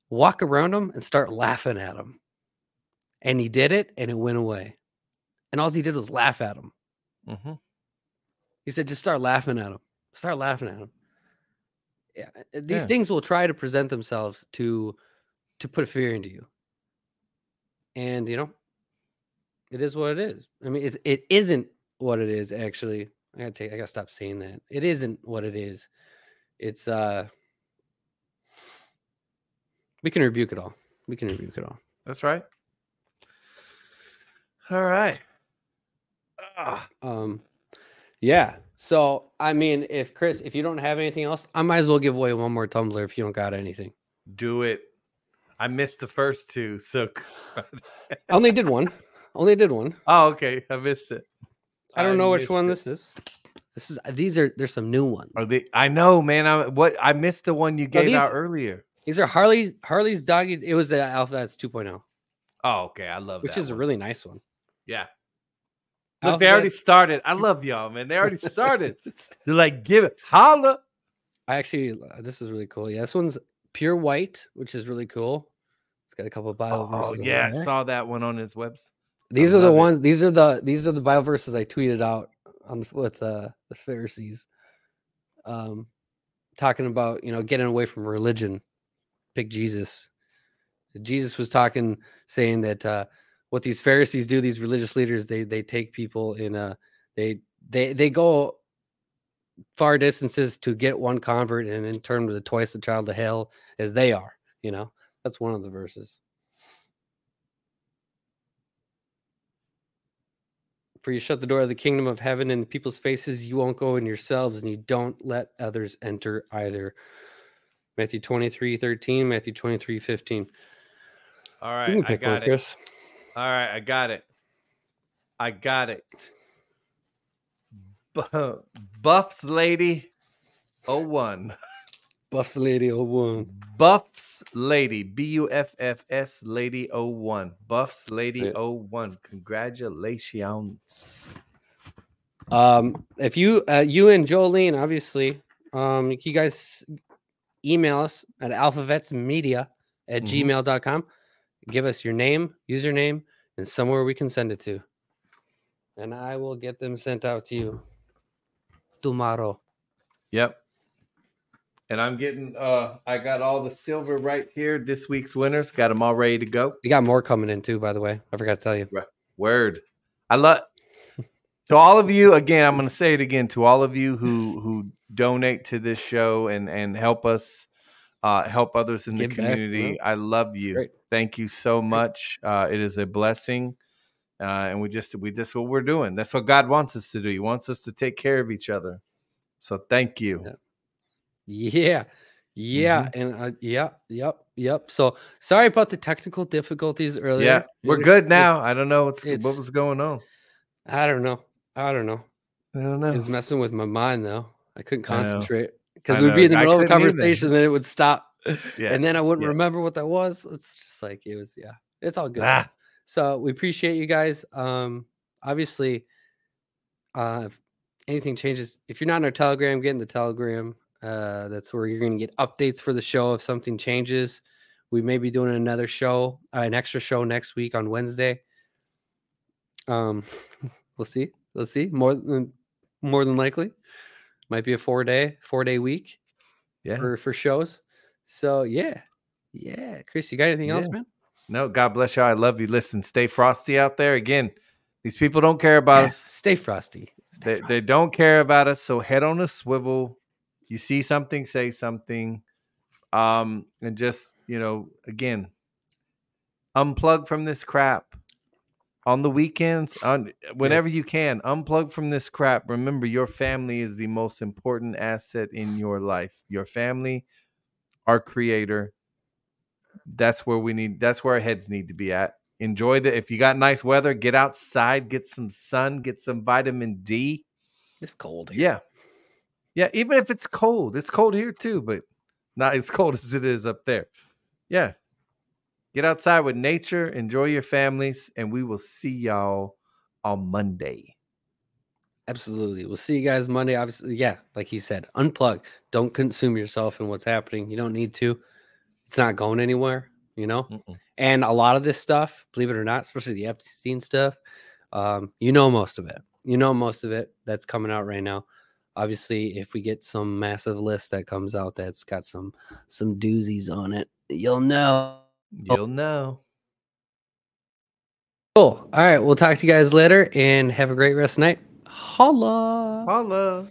walk around him and start laughing at him. And he did it and it went away. And all he did was laugh at him. hmm He said, just start laughing at him. Start laughing at him. Yeah. uh, These Yeah. things will try to present themselves to to put fear into you. And you know, it is what it is. I mean, it's it isn't what it is, actually. I gotta take I gotta stop saying that. It isn't what it is. It's uh we can rebuke it all. We can rebuke it all. That's right. All right. Ah, Um, yeah. So I mean, if Chris, if you don't have anything else, I might as well give away one more tumbler if you don't got anything. do it. I missed the first two, so I only did one. Only did one. oh okay, I missed it. I don't know which one it. this is. This is these are there's some new ones. Are they? I know, man. I what I missed the one you gave these- out earlier. These are Harley Harley's doggy. It was the AlphaVets 2.0, Oh, okay. I love which is a one. really nice one. yeah. Look, they already started. I love y'all, man. They already started. They're like, give it, holla. I actually uh, this is really cool. Yeah, this one's pure white, which is really cool. It's got a couple of Bible Oh verses. yeah, I saw that one on his webs. These I are the love it. ones. These are the these are the Bible verses I tweeted out on the, with uh, the Pharisees, um, talking about you know getting away from religion, pick Jesus. Jesus was talking, saying that uh, what these Pharisees do, these religious leaders, they they take people in a they they they go far distances to get one convert and in turn with twice the child of hell as they are. You know, that's one of the verses. For you shut the door of the kingdom of heaven in the people's faces, you won't go in yourselves, and you don't let others enter either. Matthew 23, 13, Matthew 23, 15. All You I one, got it. Chris. All right, I got it. I got it. Bu- Buffs lady, oh one. Buffs Lady 01. Buffs lady, B U F F S lady oh one. Buffs lady Yeah. oh one. Congratulations. Um, if you uh, you and Jolene, obviously, um, you guys email us at alphavetsmedia at Mhm. gmail.com. Give us your name, username, and somewhere we can send it to. And I will get them sent out to you tomorrow. Yep. And I'm getting uh I got all the silver right here. This week's winners. Got them all ready to go. We got more coming in too, by the way. I forgot to tell you. Word. I love to all of you again. I'm going to say it again to all of you who who donate to this show and and help us uh, help others in the Give back, community. yeah. I love you. Thank you so much. Uh, it is a blessing uh, and we just we just what we're doing. That's what God wants us to do. He wants us to take care of each other. So thank you. Yeah. Yeah. And uh, yep, yep, yep. So sorry about the technical difficulties earlier. Yeah, we're good now. I don't know what's what was going on. I don't know. I don't know. I don't know. It was messing with my mind though. I couldn't concentrate because we'd be in the middle of a conversation, then it would stop, Yeah. and then I wouldn't yeah. remember what that was. It's just like it was. Yeah, it's all good. Ah. So we appreciate you guys. Um, obviously, uh, if anything changes, if you're not in our Telegram, get in the Telegram. Uh, that's where you're going to get updates for the show if something changes. We may be doing another show, uh, an extra show next week on Wednesday. Um, we'll see. We'll see. More than more than likely, might be a four day four day week Yeah. for for shows. So yeah, yeah. Chris, you got anything else, man? No, God bless you. I love you. Listen, stay frosty out there. Again, these people don't care about Yeah, us. Stay frosty. Stay They, frosty. they don't care about us. So head on a swivel. You see something, say something. Um, and just, you know, again, unplug from this crap. On the weekends, on whenever you can, unplug from this crap. Remember, your family is the most important asset in your life. Your family, our creator. That's where we need that's where our heads need to be at. Enjoy the if you got nice weather, get outside, get some sun, get some vitamin D. It's cold. here. Yeah. Yeah, even if it's cold. It's cold here too, but not as cold as it is up there. Yeah. Get outside with nature, enjoy your families, and we will see y'all on Monday. Absolutely. We'll see you guys Monday. Obviously, yeah, like he said, unplug. Don't consume yourself in what's happening. You don't need to. It's not going anywhere, you know? Mm-mm. And a lot of this stuff, believe it or not, especially the Epstein stuff, um, you know most of it. You know most of it that's coming out right now. Obviously, if we get some massive list that comes out that's got some some doozies on it, you'll know. Oh. You'll know. Cool. All right. We'll talk to you guys later and have a great rest of the night. Holla. Holla.